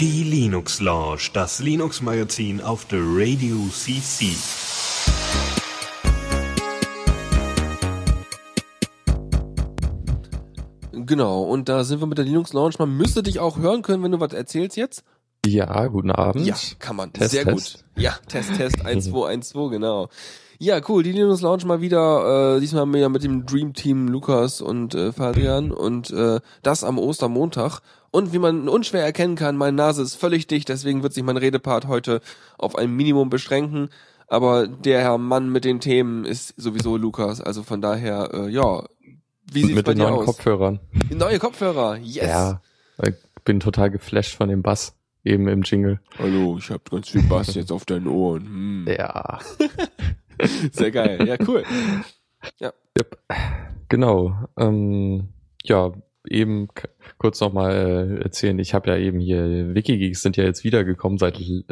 Die Linux Lounge, das Linux Magazin auf der Radio CC. Genau, und da sind wir mit der Linux Lounge. Man müsste dich auch hören können, wenn du was erzählst jetzt. Ja, guten Abend. Ja, kann man. Test, Sehr Test. gut. Ja, Test, Test 1212, genau. Ja, cool. Die Linux Lounge mal wieder, äh, diesmal mehr mit dem Dream Team Lukas und äh, Fabian und äh, das am Ostermontag. Und wie man unschwer erkennen kann, meine Nase ist völlig dicht, deswegen wird sich mein Redepart heute auf ein Minimum beschränken. Aber der Herr Mann mit den Themen ist sowieso Lukas. Also von daher, äh, ja, wie sieht's mit bei den dir neuen aus? Kopfhörern. Neue Kopfhörer, yes. Ja, ich bin total geflasht von dem Bass eben im Jingle. Hallo, ich hab ganz viel Bass jetzt auf deinen Ohren. Hm. Ja, Sehr geil. Ja, cool. genau. Ähm, ja, eben kurz nochmal erzählen. Ich habe ja eben hier Wikigeeks sind ja jetzt wiedergekommen seit äh,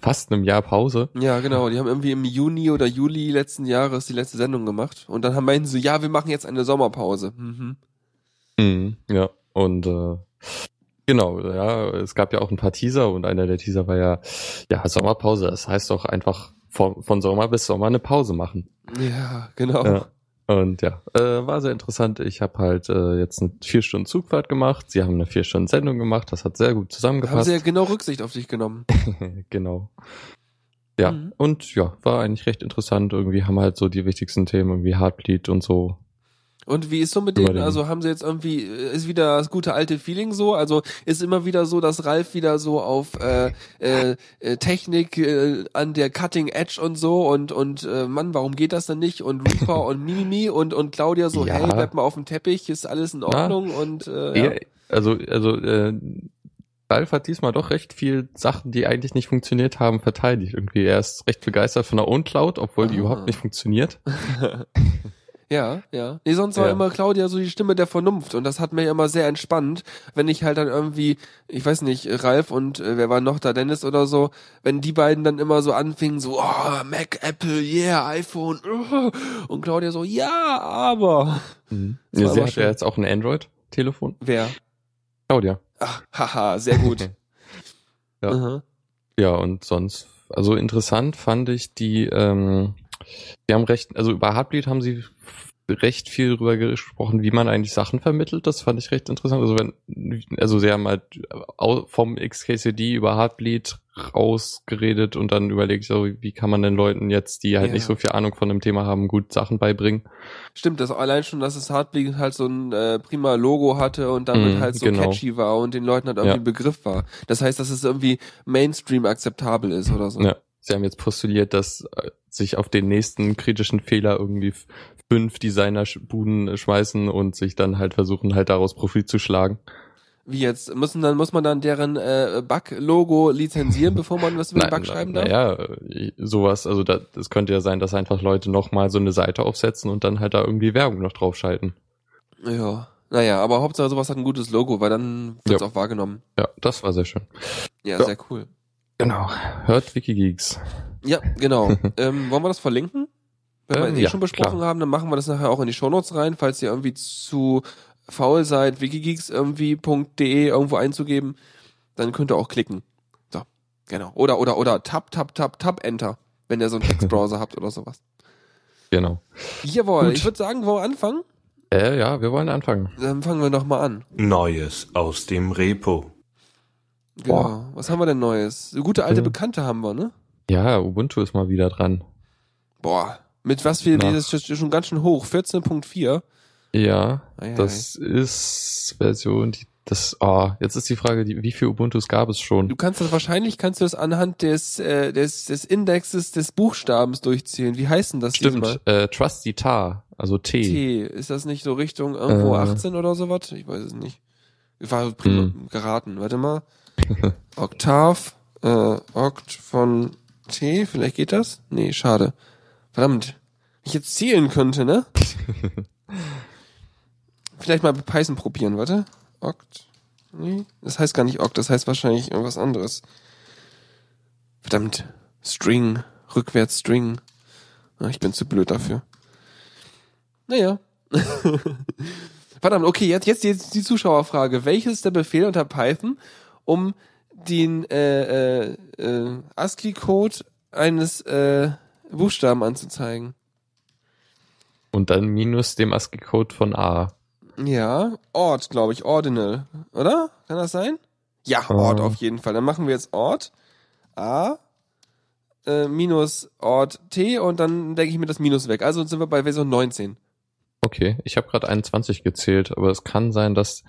fast einem Jahr Pause. Ja, genau. Die haben irgendwie im Juni oder Juli letzten Jahres die letzte Sendung gemacht. Und dann haben meinten sie, ja, wir machen jetzt eine Sommerpause. Mhm. Mhm, ja, und äh, genau, ja, es gab ja auch ein paar Teaser und einer der Teaser war ja, ja, Sommerpause. Das heißt doch einfach von, von Sommer bis Sommer eine Pause machen. Ja, genau. Ja. Und ja, äh, war sehr interessant. Ich habe halt äh, jetzt eine vier Stunden Zugfahrt gemacht. Sie haben eine vier Stunden Sendung gemacht. Das hat sehr gut Haben zusammengepasst. sie ja genau Rücksicht auf dich genommen. genau. Ja, Mhm. und ja, war eigentlich recht interessant. Irgendwie haben halt so die wichtigsten Themen, irgendwie Heartbleed und so. Und wie ist so mit denen? den- Also haben sie jetzt irgendwie, äh, ist wieder das gute alte Feeling so? Also ist immer wieder so, dass Ralf wieder so auf äh, äh, äh, Technik äh, an der Cutting Edge und so und und äh, Mann, warum geht das denn nicht? Und Reaper und Mimimi und und Claudia so, Ja. hey, bleib mal auf dem Teppich, ist alles in Ordnung und äh, ja. Also, also, äh, Ralf hat diesmal doch recht viel Sachen, die eigentlich nicht funktioniert haben, verteidigt. Irgendwie, er ist recht begeistert von der OwnCloud, obwohl die Ah. überhaupt nicht funktioniert. Ja, ja. Nee, sonst war Ja. immer Claudia so die Stimme der Vernunft und das hat mir immer sehr entspannt, wenn ich halt dann irgendwie, ich weiß nicht, Ralf und äh, wer war noch da, Dennis oder so, wenn die beiden dann immer so anfingen, so, oh, Mac, Apple, yeah, iPhone, uh, und Claudia so, ja, aber. Mhm. Das Ja, sie hat ja jetzt auch ein Android-Telefon. Wer? Claudia. Ach, haha, sehr gut. Ja. Aha. Ja, und sonst, also interessant fand ich die, ähm, die haben recht, also über Heartbleed haben sie recht viel darüber gesprochen, wie man eigentlich Sachen vermittelt. Das fand ich recht interessant. Also wenn, also sie haben halt vom XKCD über Heartbleed rausgeredet und dann überlegt, so, wie kann man den Leuten jetzt, die halt Ja. nicht so viel Ahnung von dem Thema haben, gut Sachen beibringen. Stimmt, das allein schon, dass es Heartbeat halt so ein äh, prima Logo hatte und damit Mhm, halt so genau. catchy war und den Leuten halt irgendwie Ja. ein Begriff war. Das heißt, dass es irgendwie Mainstream akzeptabel ist oder so. Ja. Sie haben jetzt postuliert, dass äh, sich auf den nächsten kritischen Fehler irgendwie fünf Designerbuden schmeißen und sich dann halt versuchen, halt daraus Profit zu schlagen. Wie jetzt? Müssen dann, muss man dann deren äh, Bug-Logo lizenzieren, bevor man was über den Bug schreiben darf? Naja, äh, sowas, also das, das könnte ja sein, dass einfach Leute nochmal so eine Seite aufsetzen und dann halt da irgendwie Werbung noch draufschalten. Ja. Naja, aber Hauptsache sowas hat ein gutes Logo, weil dann wird's Ja. auch wahrgenommen. Ja, das war sehr schön. Ja, Ja. sehr cool. Genau. Hört Wikigeeks. Ja, genau. ähm, wollen wir das verlinken? Wenn wir Ähm, es eh ja, schon besprochen klar. haben, dann machen wir das nachher auch in die Shownotes rein, falls ihr irgendwie zu faul seid, wikigeeks irgendwie.de irgendwo einzugeben, dann könnt ihr auch klicken. So, genau. Oder, oder, oder tab, tab, tab, tab, enter, wenn ihr so einen Textbrowser habt oder sowas. Genau. Jawohl, Gut. ich würde sagen, wollen wir anfangen? Äh, ja, wir wollen anfangen. Dann fangen wir doch mal an. Neues aus dem Repo. Genau. Boah. Was haben wir denn Neues? Gute alte Mhm. Bekannte haben wir, ne? Ja, Ubuntu ist mal wieder dran. Boah. Mit was Na. das ist schon ganz schön hoch. 14.4. Ja, Ei, ei, das ist Version, die, das, ah, jetzt ist die Frage, die, wie viel Ubuntus gab es schon? Du kannst das wahrscheinlich kannst du das anhand des äh, des des Indexes des Buchstabens durchzählen. Wie heißt denn das Stimmt, diesmal? äh, Trusty Tar, also T. T. Ist das nicht so Richtung irgendwo Äh. 18 oder sowas? Ich weiß es nicht. War prima Hm. geraten. Warte mal. Oktav, äh, Okt von T. Vielleicht geht das? Nee, schade. Verdammt. Wenn Ich jetzt zählen könnte, ne? Vielleicht mal Python probieren, warte. Okt. Nee, das heißt gar nicht Okt, das heißt wahrscheinlich irgendwas anderes. Verdammt. String. Rückwärts String. Ah, Ich bin zu blöd dafür. Naja. Verdammt, okay, jetzt, jetzt, jetzt die Zuschauerfrage. Welches ist der Befehl unter Python, um den äh, äh, äh, ASCII-Code eines äh, Buchstaben anzuzeigen? Und dann minus dem ASCII-Code von A. Ja, Ort, glaube ich, Ordinal, oder? Kann das sein? Ja, Ort auf jeden Fall. Dann machen wir jetzt Ort A äh, minus Ort T und dann denke ich mir das Minus weg. Also sind wir bei Version 19. Okay, ich habe gerade 21 gezählt, aber es kann sein, dass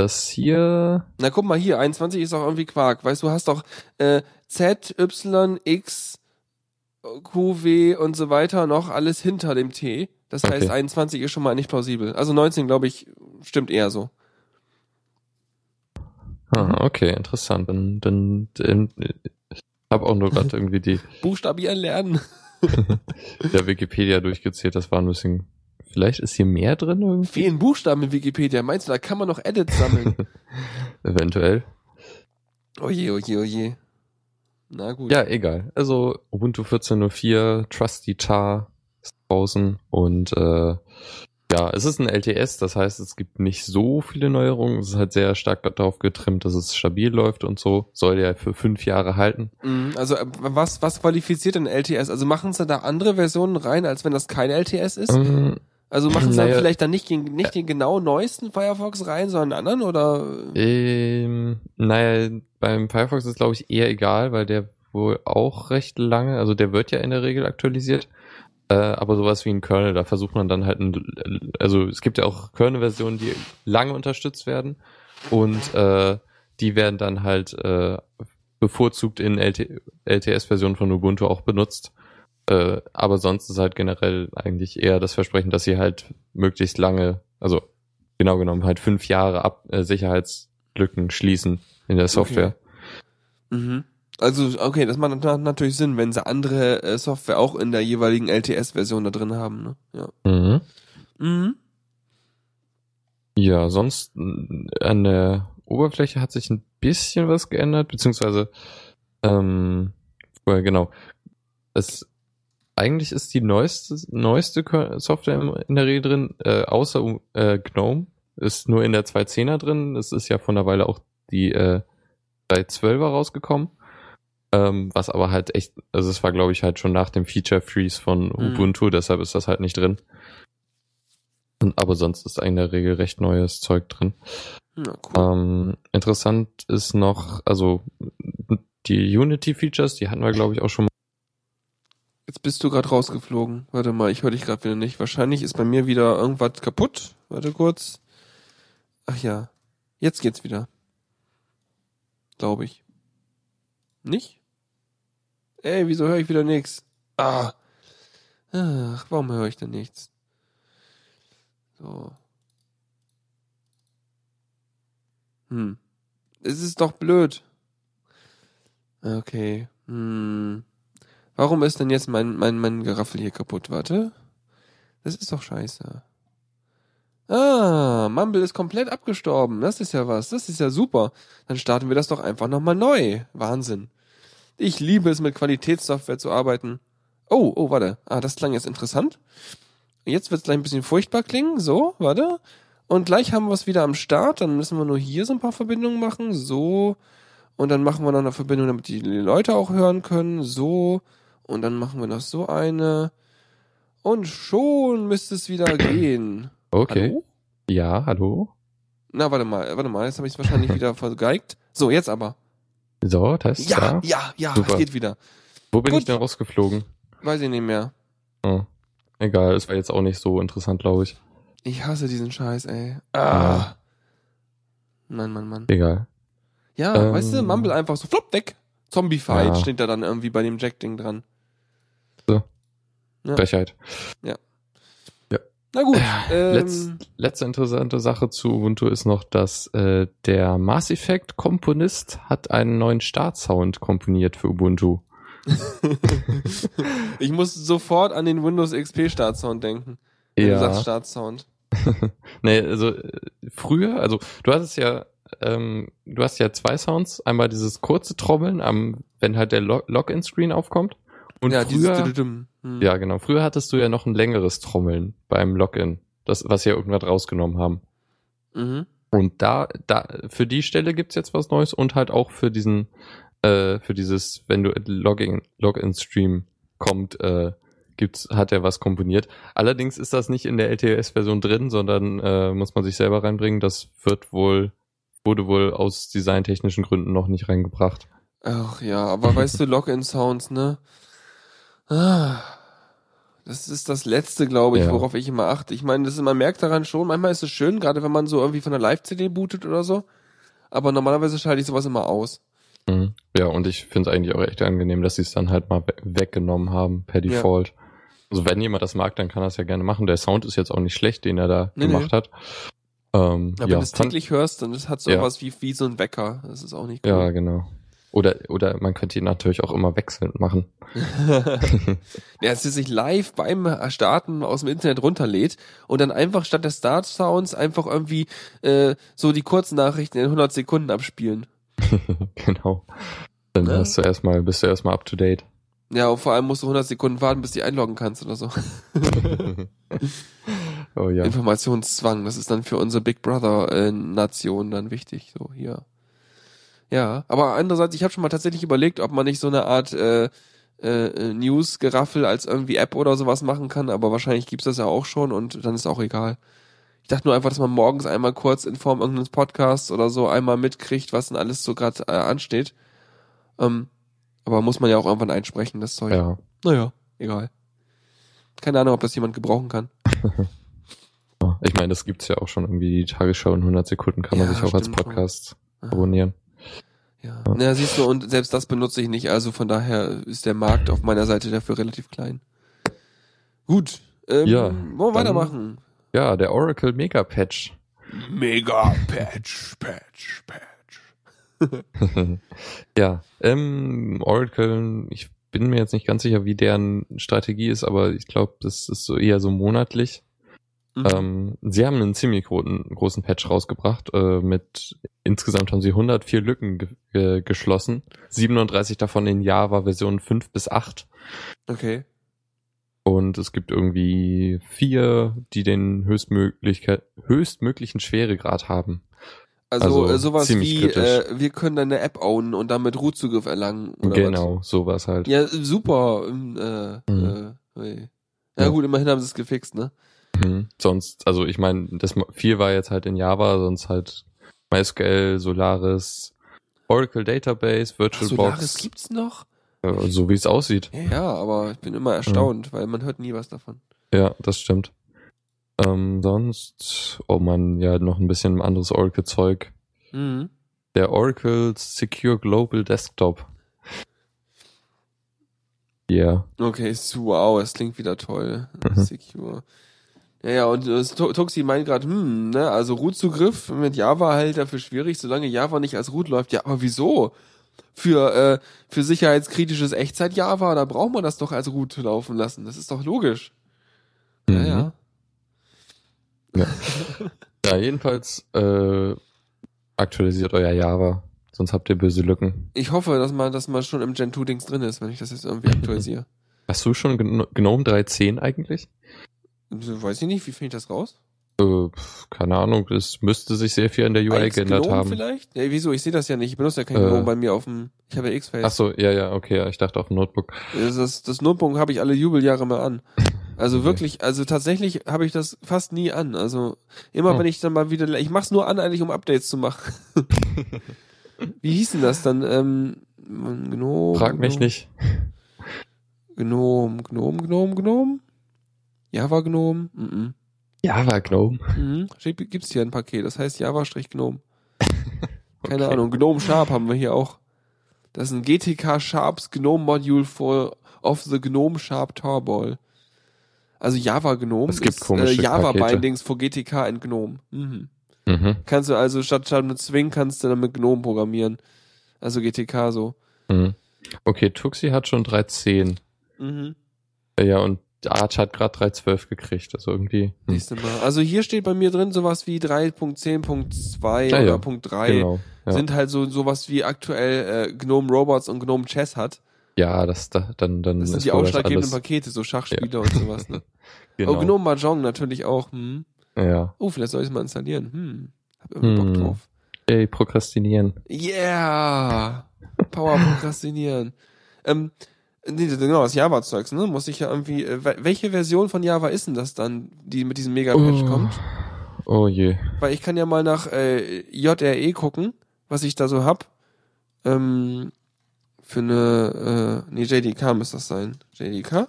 das hier. Na guck mal hier, 21 ist auch irgendwie Quark. Weißt du, du hast doch äh, Z, Y, X, Q, W und so weiter noch alles hinter dem T. Das heißt, Okay. 21 ist schon mal nicht plausibel. Also 19, glaube ich, stimmt eher so. Ah, okay, interessant. Dann, dann, dann ich habe auch nur gerade irgendwie die Buchstabieren lernen. der Wikipedia durchgezählt. Das war ein bisschen. Vielleicht ist hier mehr drin irgendwie. Fehlen Buchstaben in Wikipedia. Meinst du, da kann man noch Edits sammeln? Eventuell. oje, oje, oje. Na gut. Ja, egal. Also Ubuntu 14.04, Trusty Char ist draußen und äh, ja, es ist ein LTS, das heißt, es gibt nicht so viele Neuerungen. Es ist halt sehr stark darauf getrimmt, dass es stabil läuft und so. Soll ja für fünf Jahre halten. Mhm, Also äh, was, was qualifiziert denn LTS? Also machen sie da andere Versionen rein, als wenn das kein LTS ist? Ähm, Also machen sie dann naja. vielleicht dann nicht den, nicht den genau neuesten Firefox rein, sondern einen anderen oder? ähm, naja, beim Firefox ist glaube ich eher egal, weil der wohl auch recht lange, also der wird ja in der Regel aktualisiert. Äh, aber sowas wie ein Kernel, da versucht man dann halt, ein, also es gibt ja auch Kernel-Versionen, die lange unterstützt werden und äh, die werden dann halt äh, bevorzugt in LT LTS-Versionen von Ubuntu auch benutzt. Äh, aber sonst ist halt generell eigentlich eher das Versprechen, dass sie halt möglichst lange, also genau genommen halt fünf Jahre ab äh, Sicherheitslücken schließen in der Software. Mhm. Also, okay, das macht nat- natürlich Sinn, wenn sie andere äh, Software auch in der jeweiligen LTS-Version da drin haben, ne? Ja. Mhm. Mhm. Ja, sonst mh, an der Oberfläche hat sich ein bisschen was geändert, beziehungsweise ähm, well, genau. Es eigentlich ist die neueste neueste Software in der Regel drin, äh, außer äh, GNOME ist nur in der 2.10er drin. Es ist ja von der Weile auch die äh, 3.12er rausgekommen. Ähm, was aber halt echt, also es war glaube ich halt schon nach dem Feature Freeze von Mhm. Ubuntu, deshalb ist das halt nicht drin. Und- Aber sonst ist in der Regel recht neues Zeug drin. Ja, cool. Ähm, interessant ist noch, also die Unity-Features, die hatten wir, glaube ich, auch schon mal. Jetzt bist du gerade rausgeflogen. Warte mal, ich höre dich gerade wieder nicht. Wahrscheinlich ist bei mir wieder irgendwas kaputt. Warte kurz. Ach ja. Jetzt geht's wieder. Glaube ich. Nicht? Ey, wieso höre ich wieder nichts? Ah. Ach, warum höre ich denn nichts? So. Hm. Es ist doch blöd. Okay. Hm. Warum ist denn jetzt mein, mein, mein Geraffel hier kaputt? Warte. Das ist doch scheiße. Ah, Mumble ist komplett abgestorben. Das ist ja was. Das ist ja super. Dann starten wir das doch einfach nochmal neu. Wahnsinn. Ich liebe es, mit Qualitätssoftware zu arbeiten. Oh, oh, warte. Ah, das klang jetzt interessant. Jetzt wird es gleich ein bisschen furchtbar klingen. So, warte. Und gleich haben wir es wieder am Start. Dann müssen wir nur hier so ein paar Verbindungen machen. So. Und dann machen wir noch eine Verbindung, damit die Leute auch hören können. So. Und dann machen wir noch so eine. Und schon müsste es wieder gehen. Okay. Hallo? Ja, hallo. Na, warte mal, warte mal. Jetzt habe ich es wahrscheinlich wieder vergeigt. So, jetzt aber. So, Test. Ja, ja, ja, Super. geht wieder. Wo bin Gut. ich denn rausgeflogen? Weiß ich nicht mehr. Oh. Egal, es war jetzt auch nicht so interessant, glaube ich. Ich hasse diesen Scheiß, ey. Ah. Mann, Mann, Mann. Egal. Ja, Ähm. weißt du, Mumble einfach so flop weg. Zombie-Fight Ja. steht da dann irgendwie bei dem Jack-Ding dran. Ja. Frechheit. Na gut. Ähm, Letz, letzte interessante Sache zu Ubuntu ist noch, dass äh, der Mass Effect Komponist hat einen neuen Startsound komponiert für Ubuntu. ich muss sofort an den Windows XP Startsound denken. Wenn du sagst Startsound. Nee, also äh, früher, also du hattest ja, ähm, du hast ja zwei Sounds. Einmal dieses kurze Trommeln, am, wenn halt der Lo- Login-Screen aufkommt. Und ja, dieses früher, Düdüdüm. Hm. ja genau, früher hattest du ja noch ein längeres Trommeln beim Login, das, was sie ja irgendwann rausgenommen haben. Mhm. Und da, da, für die Stelle gibt's jetzt was Neues und halt auch für diesen, äh, für dieses, wenn du Login, Login-Stream kommt, äh, gibt's, hat er was komponiert. Allerdings ist das nicht in der LTS-Version drin, sondern äh, muss man sich selber reinbringen. Das wird wohl, wurde wohl aus designtechnischen Gründen noch nicht reingebracht. Ach ja, aber weißt du, Login-Sounds, ne? Das ist das Letzte, glaube ich, Ja. worauf ich immer achte. Ich meine, das ist, man merkt daran schon, manchmal ist es schön, gerade wenn man so irgendwie von der Live-CD bootet oder so. Aber normalerweise schalte ich sowas immer aus. Mhm. Ja, und ich finde es eigentlich auch echt angenehm, dass sie es dann halt mal we weggenommen haben per Ja. Default. Also wenn jemand das mag, dann kann er es ja gerne machen. Der Sound ist jetzt auch nicht schlecht, den er da Nee, gemacht hat. Ähm, Aber ja, wenn du es täglich hörst, dann hat so Ja. was wie, wie so ein Wecker. Das ist auch nicht cool. ja, genau. Oder, oder man könnte ihn natürlich auch immer wechselnd machen. ja, dass er sich live beim Starten aus dem Internet runterlädt und dann einfach statt der Start-Sounds einfach irgendwie äh, so die Kurznachrichten in 100 Sekunden abspielen. genau. Dann Ja. hast du erstmal, bist du erstmal up to date. Ja, und vor allem musst du 100 Sekunden warten, bis du einloggen kannst oder so. oh ja. Informationszwang, das ist dann für unsere Big Brother äh, Nation dann wichtig, so hier. Ja, aber andererseits, ich habe schon mal tatsächlich überlegt, ob man nicht so eine Art äh, äh, News-Geraffel als irgendwie App oder sowas machen kann, aber wahrscheinlich gibt's das ja auch schon und dann ist auch egal. Ich dachte nur einfach, dass man morgens einmal kurz in Form irgendeines Podcasts oder so einmal mitkriegt, was denn alles so gerade äh, ansteht. Ähm, aber muss man ja auch irgendwann einsprechen, das Zeug. Ja. Naja, egal. Keine Ahnung, ob das jemand gebrauchen kann. Ich meine, das gibt's ja auch schon irgendwie die Tagesschau in 100 Sekunden kann man Ja, sich auch als schon. Podcast Aha. abonnieren. Ja. Ja. ja, siehst du, und selbst das benutze ich nicht, also von daher ist der Markt auf meiner Seite dafür relativ klein. Gut, ähm, Ja, wollen wir dann- weitermachen? Ja, der Oracle Mega Patch. Mega Patch, Patch, Patch. ja, ähm, Oracle, ich bin mir jetzt nicht ganz sicher, wie deren Strategie ist, aber ich glaube, das ist so eher so monatlich. Mhm. Ähm, sie haben einen ziemlich großen, großen Patch rausgebracht. Äh, mit insgesamt haben sie 104 Lücken ge ge geschlossen. 37 davon in Java Version 5 bis 8. Okay. Und es gibt irgendwie vier, die den höchstmögliche, höchstmöglichen Schweregrad haben. Also, Also äh, sowas wie, äh, wir können deine App ownen und damit Root-Zugriff erlangen. Oder genau, sowas halt. Was? Ja, super. ähm, Äh, Mhm. äh, ja, Ja. gut, immerhin haben sie es gefixt, ne? Mhm. Sonst, also ich meine, das viel war jetzt halt in Java, sonst halt MySQL, Solaris, Oracle Database, Ach, VirtualBox, Solaris gibt's noch? so wie es aussieht. Ja, aber ich bin immer erstaunt, weil man hört nie was davon. Ja, das stimmt. Ähm, sonst, oh man, ja, noch ein bisschen anderes Oracle-Zeug. Mhm. Der Oracle Secure Global Desktop. Ja, Okay, so, wow, es klingt wieder toll. Mhm. Secure. Ja, ja, und äh, Tuxi meint gerade, hm, ne, also Root-Zugriff mit Java halt dafür schwierig, solange Java nicht als Root läuft. Ja, aber wieso? Für, äh, für sicherheitskritisches Echtzeit-Java, da braucht man das doch als Root laufen lassen. Das ist doch logisch. Ja, Mhm. ja. Ja, jedenfalls äh, aktualisiert euer Java, sonst habt ihr böse Lücken. Ich hoffe, dass man, dass man schon im Gen 2-Dings drin ist, wenn ich das jetzt irgendwie aktualisiere. Hast du schon Gno- GNOME 3.10 eigentlich? Weiß ich nicht, wie finde ich das raus? Äh, keine Ahnung, es müsste sich sehr viel an der UI Als geändert Gnome haben. vielleicht? Ja, wieso? Ich sehe das ja nicht. Ich benutze ja kein Äh. Gnome bei mir auf dem, ich habe ja X-Face. Ach so, ja, ja, okay, ja, ich dachte auf dem Notebook. Das, das, das Notebook habe ich alle Jubeljahre mal an. Also Okay. wirklich, also tatsächlich habe ich das fast nie an. Also immer Hm. wenn ich dann mal wieder, ich mach's nur an, eigentlich um Updates zu machen. Wie hieß denn das dann? Ähm, Gnome. Frag mich Gnome, nicht. Gnome, Gnome, Gnome, Gnome? Java Gnome? Mhm. Java GNOME. Mhm. Steht- Gibt's hier ein Paket, das heißt Java-Gnome. Keine Okay. Ahnung, Gnome Sharp haben wir hier auch. Das ist ein GTK Sharps Gnome Module for of the Gnome Sharp Tarball. Also Java Gnome Es gibt ist äh, komische Java Pakete. Bindings for GTK and Gnome. Mhm. Mhm. Kannst du also statt, statt mit Swing kannst du dann mit Gnome programmieren. Also GTK so. Mhm. Okay, Tuxi hat schon 3.10. Mhm. Ja, und Arch hat gerade 3.12 gekriegt. Also irgendwie. Hm. Nächste Mal. Also hier steht bei mir drin sowas wie 3.10.2 Ah, oder ja. Punkt 3. Genau. Ja. Sind halt so sowas wie aktuell äh, Gnome Robots und Gnome Chess hat. ja, das da, dann dann Das sind ist die ausschlaggebenden. Pakete, so Schachspiele und sowas. Ne? Genau. Oh, Gnome Mahjong natürlich auch. Hm. Ja. Oh, vielleicht soll ich es mal installieren. Hm. Hab irgendwie Bock Hm. drauf. Ey, prokrastinieren. Yeah! Power prokrastinieren. ähm, nee, genau, das Java-Zeugs, ne? Muss ich ja irgendwie, äh, wel- welche Version von Java ist denn das dann, die mit diesem Mega-Patch Oh. kommt? Oh je. Weil ich kann ja mal nach äh, JRE gucken, was ich da so hab. Ähm, für eine, äh, nee, JDK muss das sein. JDK?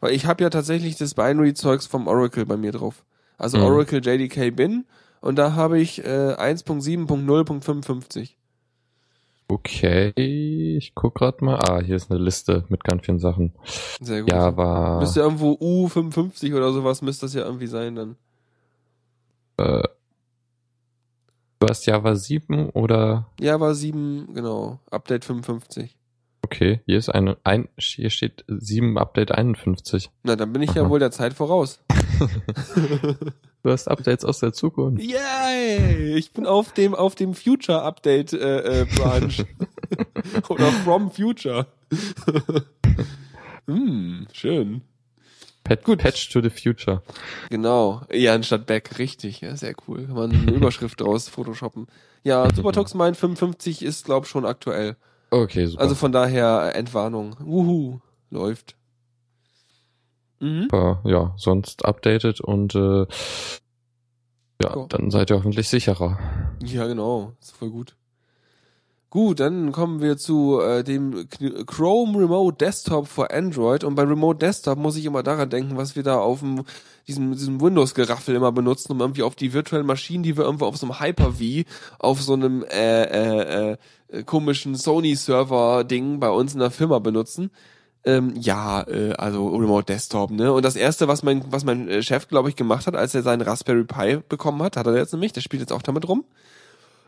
Weil ich habe ja tatsächlich das Binary-Zeugs vom Oracle bei mir drauf. Also Mhm. Oracle JDK Bin und da habe ich äh, 1.7.0.55. Okay, ich guck grad mal. Ah, hier ist eine Liste mit ganz vielen Sachen. Sehr gut. Java. Müsste irgendwo U55 oder sowas müsste das ja irgendwie sein dann. Äh, du hast Java 7 oder? Java 7, genau, Update 55. Okay, hier ist eine, ein, hier steht 7 Update 51. Na, dann bin ich ja Aha. wohl der Zeit voraus. Du hast Updates aus der Zukunft. Yay! Ich bin auf dem auf dem Future Update äh, äh, Branch oder From Future. hm, schön. Pat, Patch to the Future. Genau, eher anstatt Back, richtig, ja, sehr cool. Kann man eine Überschrift draus photoshoppen. Ja, Supertox Mind 55 ist glaub schon aktuell. Okay, super. Also von daher Entwarnung. Wuhu, läuft. Mhm. Ja, sonst updated und äh, ja, Ja. dann seid ihr hoffentlich sicherer. Ja, genau. Ist voll gut. Gut, dann kommen wir zu äh, dem Chrome Remote Desktop für Android. Und bei Remote Desktop muss ich immer daran denken, was wir da auf dem, diesem, diesem Windows-Geraffel immer benutzen, um irgendwie auf die virtuellen Maschinen, die wir irgendwo auf so einem Hyper-V, auf so einem äh, äh, äh, komischen Sony-Server-Ding bei uns in der Firma benutzen. Ähm, ja, äh, also Remote Desktop, ne? Und das erste, was mein, was mein äh, Chef, glaube ich, gemacht hat, als er seinen Raspberry Pi bekommen hat, hat er jetzt nämlich, der spielt jetzt auch damit rum.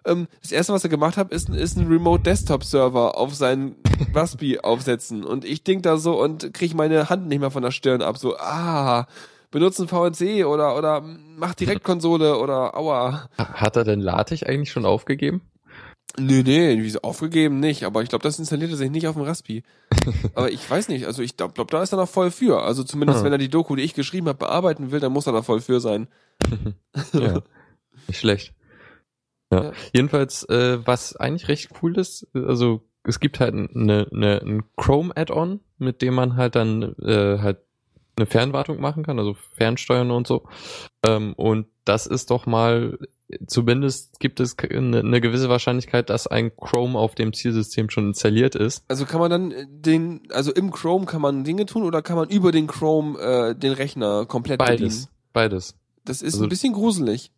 Ähm, das erste, was er gemacht hat, ist, ist ein Remote Desktop Server auf seinen Raspberry aufsetzen. Und ich denk da so und krieg meine Hand nicht mehr von der Stirn ab, so, ah, benutzen VNC oder, oder mach Direktkonsole oder aua. Hat er denn LaTeX eigentlich schon aufgegeben? Nee, nee, wie so aufgegeben nicht, aber ich glaube, das installierte sich nicht auf dem Raspi. aber ich weiß nicht, also ich glaube, glaub, da ist er noch voll für. Also zumindest, Hm. wenn er die Doku, die ich geschrieben habe, bearbeiten will, dann muss er da voll für sein. Ja, nicht schlecht. Ja. Ja. Jedenfalls, äh, was eigentlich recht cool ist, also es gibt halt eine, eine, ein Chrome-Add-on, mit dem man halt dann äh, halt eine Fernwartung machen kann, also Fernsteuern und so. Ähm, und das ist doch mal, zumindest gibt es eine, eine gewisse Wahrscheinlichkeit, dass ein Chrome auf dem Zielsystem schon installiert ist. Also kann man dann äh, den, also im Chrome kann man Dinge tun oder kann man über den Chrome äh, den Rechner komplett Beides. bedienen? Beides. Das ist Also- ein bisschen gruselig.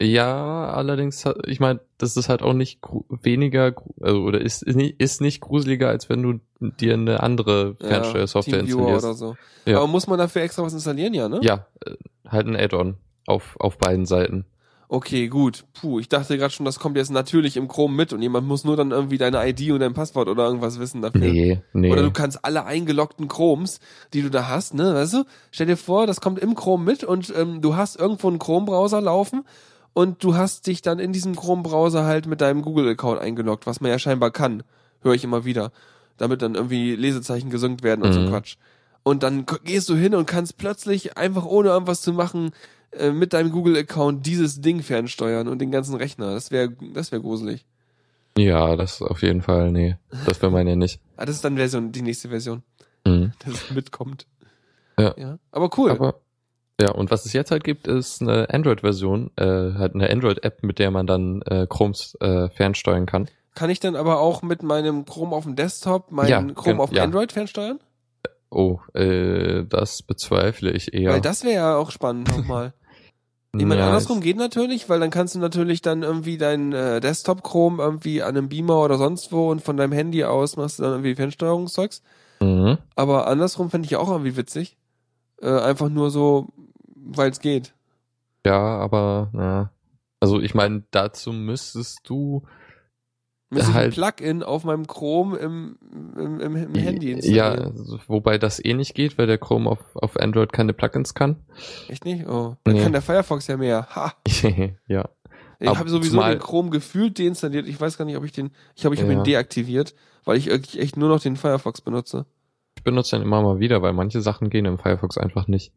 Ja, allerdings, ich meine, das ist halt auch nicht weniger, also, oder ist, ist, nicht, ist nicht gruseliger, als wenn du dir eine andere Fernsteuersoftware Teamviewer installierst. oder so. Ja. Aber muss man dafür extra was installieren, ja, ne? Ja, äh, halt ein Add-on auf, auf beiden Seiten. Okay, gut. Puh, ich dachte gerade schon, das kommt jetzt natürlich im Chrome mit und jemand muss nur dann irgendwie deine ID und dein Passwort oder irgendwas wissen dafür. Nee, nee. Oder du kannst alle eingeloggten Chromes, die du da hast, ne, weißt du? Stell dir vor, das kommt im Chrome mit und ähm, du hast irgendwo einen Chrome-Browser laufen und du hast dich dann in diesem Chrome-Browser halt mit deinem Google-Account eingeloggt, was man ja scheinbar kann, höre ich immer wieder, damit dann irgendwie Lesezeichen gesynkt werden und so Mhm. Quatsch. Und dann gehst du hin und kannst plötzlich einfach ohne irgendwas zu machen äh, mit deinem Google-Account dieses Ding fernsteuern und den ganzen Rechner. Das wäre das wäre gruselig. ja, das auf jeden Fall, nee. Das will man ja nicht. Ah, das ist dann Version, die nächste Version, Mhm. dass es mitkommt. Ja. ja. Aber cool. Aber, ja, und was es jetzt halt gibt, ist eine Android-Version, äh, halt eine Android-App, mit der man dann äh, Chromes äh, fernsteuern kann. Kann ich dann aber auch mit meinem Chrome auf dem Desktop meinen Ja, Chrome auf dem ja. Android fernsteuern? Oh, äh, das bezweifle ich eher. Weil das wäre ja auch spannend nochmal. Ich meine, Ja, andersrum geht natürlich, weil dann kannst du natürlich dann irgendwie deinen äh, Desktop-Chrome irgendwie an einem Beamer oder sonst wo und von deinem Handy aus machst du dann irgendwie Fernsteuerungszeugs. Mhm. Aber andersrum fände ich auch irgendwie witzig. Äh, einfach nur so, weil es geht. Ja, aber, ja. Also ich meine, dazu müsstest du Müsste ich ein Halt- Plugin auf meinem Chrome im, im, im, im Handy Ja, installieren. also, wobei das eh nicht geht, weil der Chrome auf, auf Android keine Plugins kann. Echt nicht? Oh. Dann Nee. kann der Firefox ja mehr. Ha! ja. Ich habe sowieso den Chrome gefühlt deinstalliert. Ich weiß gar nicht, ob ich den. Ich habe ich hab Ja. ihn deaktiviert, weil ich echt nur noch den Firefox benutze. Ich benutze den immer mal wieder, weil manche Sachen gehen im Firefox einfach nicht.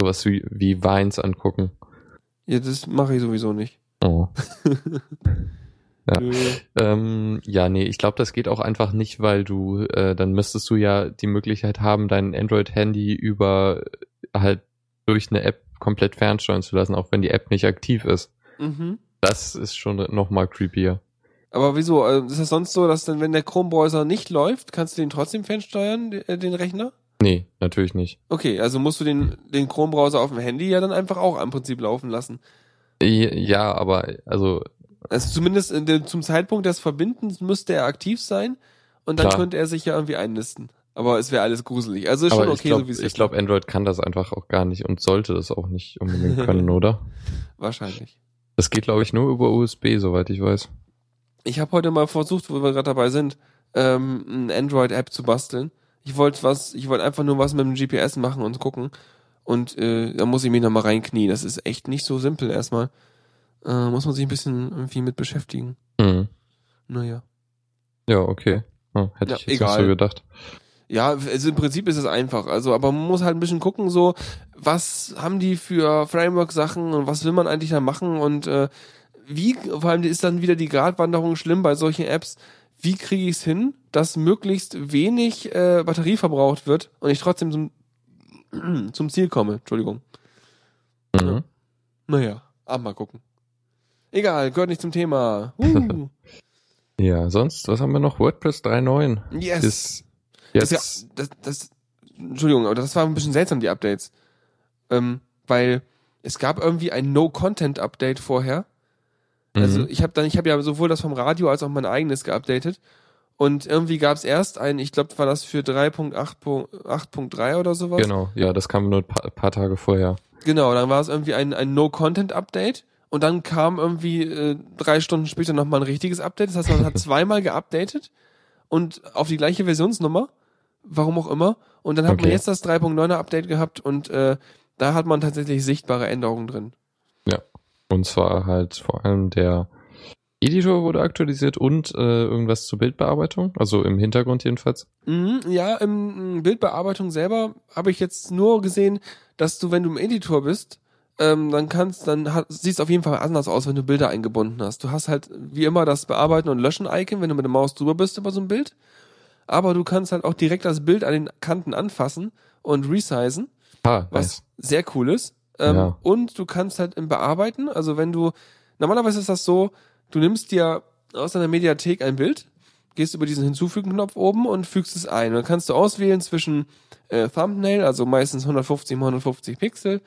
Sowas wie, wie Vines angucken. Ja, das mache ich sowieso nicht. Oh. Ja. Ähm, ja, nee, ich glaube, das geht auch einfach nicht, weil du, äh, dann müsstest du ja die Möglichkeit haben, dein Android-Handy über äh, halt durch eine App komplett fernsteuern zu lassen, auch wenn die App nicht aktiv ist. Mhm. Das ist schon noch mal creepier. Aber wieso? Also Ist das sonst so, dass dann, wenn der Chrome-Browser nicht läuft, kannst du den trotzdem fernsteuern, äh, den Rechner? Nee, natürlich nicht. Okay, also musst du den, den Chrome-Browser auf dem Handy ja dann einfach auch im Prinzip laufen lassen. Ja, aber also Also zumindest in dem, zum Zeitpunkt des Verbindens müsste er aktiv sein und dann Klar. könnte er sich ja irgendwie einnisten. Aber es wäre alles gruselig. Also ist aber schon ich okay, glaube, so wie es ich ist. glaube, Android kann das einfach auch gar nicht und sollte das auch nicht unbedingt können, oder? Wahrscheinlich. Das geht, glaube ich, nur über USB, soweit ich weiß. Ich habe heute mal versucht, wo wir gerade dabei sind, ähm, eine Android-App zu basteln. Ich wollte was, ich wollte einfach nur was mit dem GPS machen und gucken. Und äh, da muss ich mich nochmal reinknien. Das ist echt nicht so simpel erstmal. Äh, muss man sich ein bisschen irgendwie mit beschäftigen. Hm. Naja. Ja, okay. Hm, hätte Ja, ich jetzt egal. nicht so gedacht. Ja, also im Prinzip ist es einfach. Also, aber man muss halt ein bisschen gucken, so, was haben die für Framework-Sachen und was will man eigentlich da machen und äh, wie, vor allem ist dann wieder die Gratwanderung schlimm bei solchen Apps. Wie kriege ich es hin, dass möglichst wenig äh, Batterie verbraucht wird und ich trotzdem zum, zum Ziel komme? Entschuldigung. Mhm. Naja, aber mal gucken. Egal, gehört nicht zum Thema. Uh, Ja, sonst, was haben wir noch? WordPress 3.9 yes. ist Das, jetzt. ist ja, das, das, Entschuldigung, aber das war ein bisschen seltsam, die Updates. Ähm, weil es gab irgendwie ein No-Content-Update vorher. Also Mhm. ich habe dann, ich habe ja sowohl das vom Radio als auch mein eigenes geupdatet. Und irgendwie gab es erst ein, ich glaube, war das für 3.8.3 oder sowas. Genau, ja, das kam nur ein paar, paar Tage vorher. Genau, dann war es irgendwie ein, ein No-Content-Update. Und dann kam irgendwie äh, drei Stunden später nochmal ein richtiges Update. Das heißt, man hat zweimal geupdatet und auf die gleiche Versionsnummer. Warum auch immer. Und dann hat man Okay. jetzt das 3.9er Update gehabt und äh, da hat man tatsächlich sichtbare Änderungen drin. Und zwar halt vor allem der Editor wurde aktualisiert und äh, irgendwas zur Bildbearbeitung, also im Hintergrund jedenfalls. Mhm, ja, im Bildbearbeitung selber habe ich jetzt nur gesehen, dass du, wenn du im Editor bist, ähm, dann kannst, dann hat, sieht es auf jeden Fall anders aus, wenn du Bilder eingebunden hast. Du hast halt wie immer das Bearbeiten und Löschen-Icon, wenn du mit der Maus drüber bist über so ein Bild. Aber du kannst halt auch direkt das Bild an den Kanten anfassen und resizen, Ah, was nice. sehr cool ist. Ähm, Ja. Und du kannst halt im Bearbeiten, also wenn du, normalerweise ist das so, du nimmst dir aus deiner Mediathek ein Bild, gehst über diesen Hinzufügen-Knopf oben und fügst es ein. Und dann kannst du auswählen zwischen äh, Thumbnail, also meistens 150 mal 150 Pixel,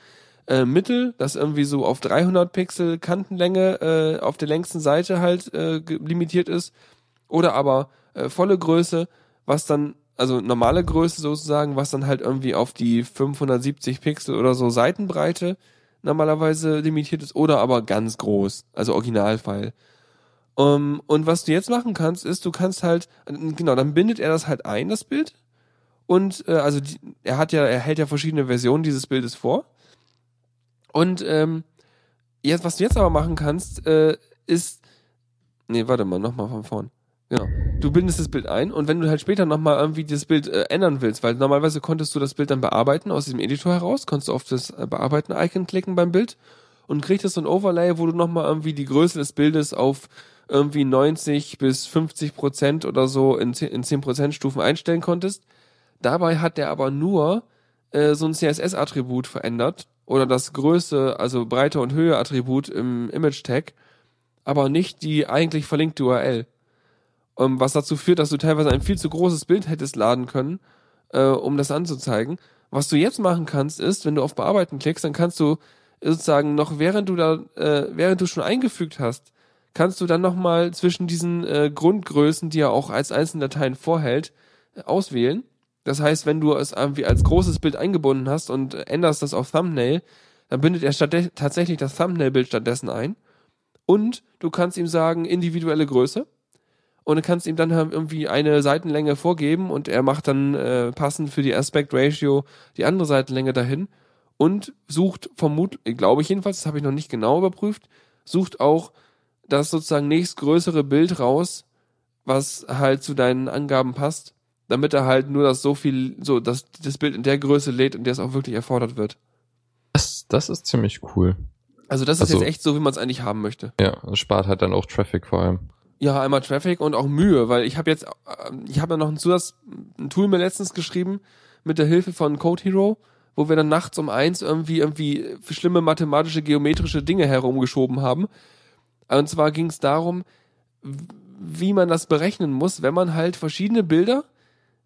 äh, Mittel, das irgendwie so auf 300 Pixel Kantenlänge äh, auf der längsten Seite halt äh, limitiert ist, oder aber äh, volle Größe, was dann also normale Größe sozusagen, was dann halt irgendwie auf die 570 Pixel oder so Seitenbreite normalerweise limitiert ist oder aber ganz groß, also Originalfile. Um, und was du jetzt machen kannst, ist, du kannst halt, genau, dann bindet er das halt ein, das Bild. Und äh, also die, er hat ja, er hält ja verschiedene Versionen dieses Bildes vor. Und ähm, jetzt, was du jetzt aber machen kannst, äh, ist, nee, warte mal, nochmal von vorn. Genau. Du bindest das Bild ein und wenn du halt später nochmal irgendwie das Bild äh, ändern willst, weil normalerweise konntest du das Bild dann bearbeiten aus diesem Editor heraus, konntest du auf das äh, Bearbeiten-Icon klicken beim Bild und kriegst so ein Overlay, wo du nochmal irgendwie die Größe des Bildes auf irgendwie 90 bis 50 Prozent oder so in 10, in 10 Prozent Stufen einstellen konntest. Dabei hat der aber nur äh, so ein CSS-Attribut verändert oder das Größe, also Breite und Höhe-Attribut im Image-Tag, aber nicht die eigentlich verlinkte URL. Ähm, was dazu führt, dass du teilweise ein viel zu großes Bild hättest laden können, äh, um das anzuzeigen. Was du jetzt machen kannst, ist, wenn du auf Bearbeiten klickst, dann kannst du sozusagen noch während du da, äh, während du schon eingefügt hast, kannst du dann nochmal zwischen diesen äh, Grundgrößen, die er auch als einzelne Dateien vorhält, äh, auswählen. Das heißt, wenn du es irgendwie als großes Bild eingebunden hast und änderst das auf Thumbnail, dann bindet er tatsächlich das Thumbnail-Bild stattdessen ein. Und du kannst ihm sagen, individuelle Größe. Und du kannst ihm dann halt irgendwie eine Seitenlänge vorgeben und er macht dann äh, passend für die Aspect Ratio die andere Seitenlänge dahin und sucht vermutlich, glaube ich jedenfalls, das habe ich noch nicht genau überprüft, sucht auch das sozusagen nächstgrößere Bild raus, was halt zu deinen Angaben passt, damit er halt nur das so viel, so, dass das Bild in der Größe lädt, in der es auch wirklich erfordert wird. Das, das ist ziemlich cool. Also das ist Also- jetzt echt so, wie man es eigentlich haben möchte. Ja, es spart halt dann auch Traffic vor allem. Ja, einmal Traffic und auch Mühe, weil ich habe jetzt, äh, ich habe ja noch ein Zusatz, ein Tool mir letztens geschrieben mit der Hilfe von Code Hero, wo wir dann nachts um eins irgendwie irgendwie schlimme mathematische, geometrische Dinge herumgeschoben haben. Und zwar ging es darum, wie man das berechnen muss, wenn man halt verschiedene Bilder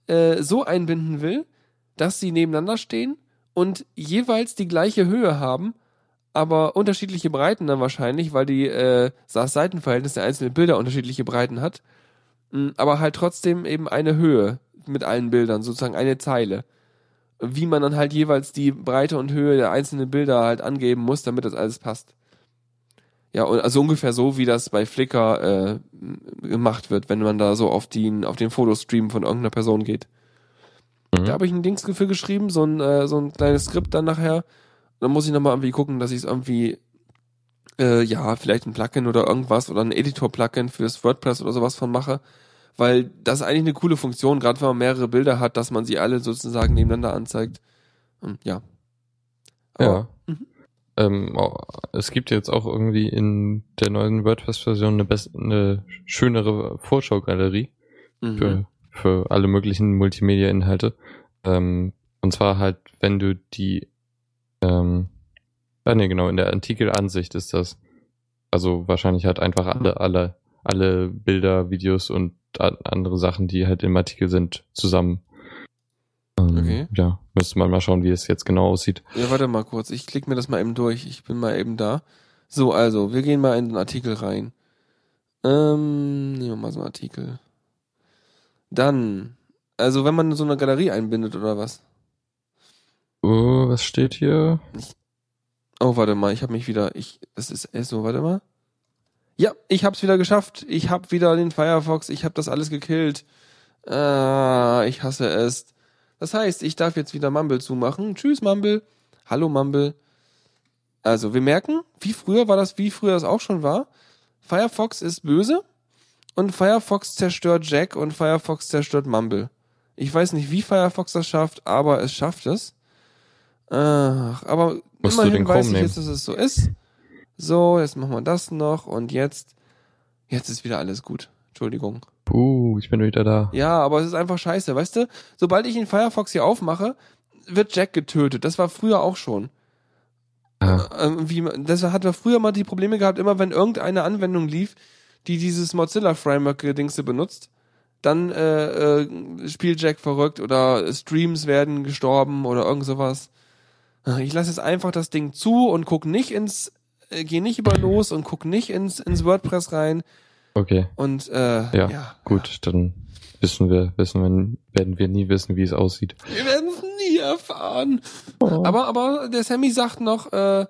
äh, so einbinden will, dass sie nebeneinander stehen und jeweils die gleiche Höhe haben, aber unterschiedliche Breiten dann wahrscheinlich, weil die äh, das Seitenverhältnis der einzelnen Bilder unterschiedliche Breiten hat, Mm, aber halt trotzdem eben eine Höhe mit allen Bildern, sozusagen eine Zeile. Wie man dann halt jeweils die Breite und Höhe der einzelnen Bilder halt angeben muss, damit das alles passt. Ja, also ungefähr so, wie das bei Flickr äh, gemacht wird, wenn man da so auf den, auf den Fotostream von irgendeiner Person geht. Mhm. Da habe ich ein Dings für geschrieben, so ein, äh, so ein kleines Skript dann nachher. Dann muss ich nochmal irgendwie gucken, dass ich es irgendwie, äh, ja, vielleicht ein Plugin oder irgendwas oder ein Editor-Plugin fürs WordPress oder sowas von mache. Weil das ist eigentlich eine coole Funktion, gerade wenn man mehrere Bilder hat, dass man sie alle sozusagen nebeneinander anzeigt. Und, ja. Ja. Mhm. Ähm, es gibt jetzt auch irgendwie in der neuen WordPress-Version eine, eine schönere Vorschaugalerie Mhm. für, für alle möglichen Multimedia-Inhalte. Ähm, und zwar halt, wenn du die, ähm, ah nee, genau, in der Artikelansicht ist das. Also wahrscheinlich halt einfach alle, alle, alle Bilder, Videos und andere Sachen, die halt im Artikel sind, zusammen. Ähm, Okay. Ja, müsste man mal schauen, wie es jetzt genau aussieht. Ja, warte mal kurz. Ich klicke mir das mal eben durch. Ich bin mal eben da. So, also, wir gehen mal in den Artikel rein. Ähm, nehmen wir mal so einen Artikel. Dann, also wenn man so eine Galerie einbindet oder was? Oh, was steht hier? Oh, warte mal, ich habe mich wieder, ich, das ist so, warte mal. Ja, ich hab's wieder geschafft. Ich hab wieder den Firefox, ich hab das alles gekillt. Ah, ich hasse es. Das heißt, ich darf jetzt wieder Mumble zumachen. Tschüss, Mumble. Hallo, Mumble. Also, wir merken, wie früher war das, wie früher das auch schon war. Firefox ist böse und Firefox zerstört Jack und Firefox zerstört Mumble. Ich weiß nicht, wie Firefox das schafft, aber es schafft es. Ach, aber Musst immerhin weiß ich nehmen. jetzt, dass es so ist. So, jetzt machen wir das noch und jetzt, jetzt ist wieder alles gut. Entschuldigung. Puh, ich bin wieder da. Ja, aber es ist einfach scheiße, weißt du? Sobald ich den Firefox hier aufmache, wird Jack getötet. Das war früher auch schon. Ah, Ähm, wie, das hat man früher mal die Probleme gehabt, immer wenn irgendeine Anwendung lief, die dieses Mozilla Framework Dingse benutzt, dann äh, äh, spielt Jack verrückt oder Streams werden gestorben oder irgend sowas. Ich lasse jetzt einfach das Ding zu und guck nicht ins, äh, geh nicht über los und guck nicht ins, ins WordPress rein okay. und äh, Ja, ja Gut, dann wissen wir, wissen wir, werden wir nie wissen, wie es aussieht. Wir werden es nie erfahren. Aber, aber der Sammy sagt noch, äh,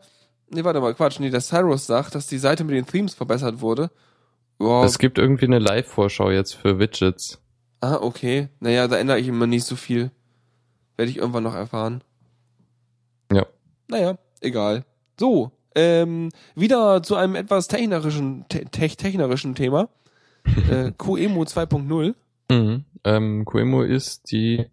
nee, warte mal, Quatsch, nee, der Cyrus sagt, dass die Seite mit den Themes verbessert wurde. Wow. Es gibt irgendwie eine Live-Vorschau jetzt für Widgets. ah, okay. Naja, da ändere ich immer nicht so viel. Werde ich irgendwann noch erfahren. Ja. Naja, egal. So, ähm, wieder zu einem etwas technerischen, te te technerischen Thema. äh, QEMU 2.0. Mhm. Ähm, Coemo ist die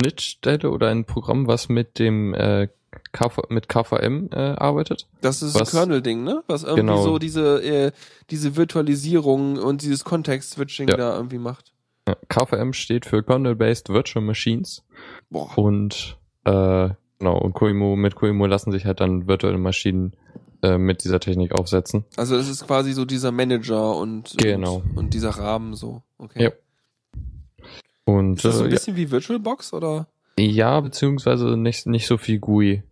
Schnittstelle oder ein Programm, was mit dem äh, KV, mit KVM äh, arbeitet. Das ist ein Kernel-Ding, ne? Was irgendwie Genau. so diese, äh, diese Virtualisierung und dieses Kontext-Switching Ja. da irgendwie macht. Ja, KVM steht für Kernel-Based Virtual Machines Boah. und äh, genau und Coemo mit Coemo lassen sich halt dann virtuelle Maschinen äh, mit dieser Technik aufsetzen. Also das ist quasi so dieser Manager und, Genau. und, und dieser Rahmen so. Okay. Ja. Und Ist das so ein äh, ja, bisschen wie VirtualBox oder? ja, beziehungsweise nicht nicht so viel GUI.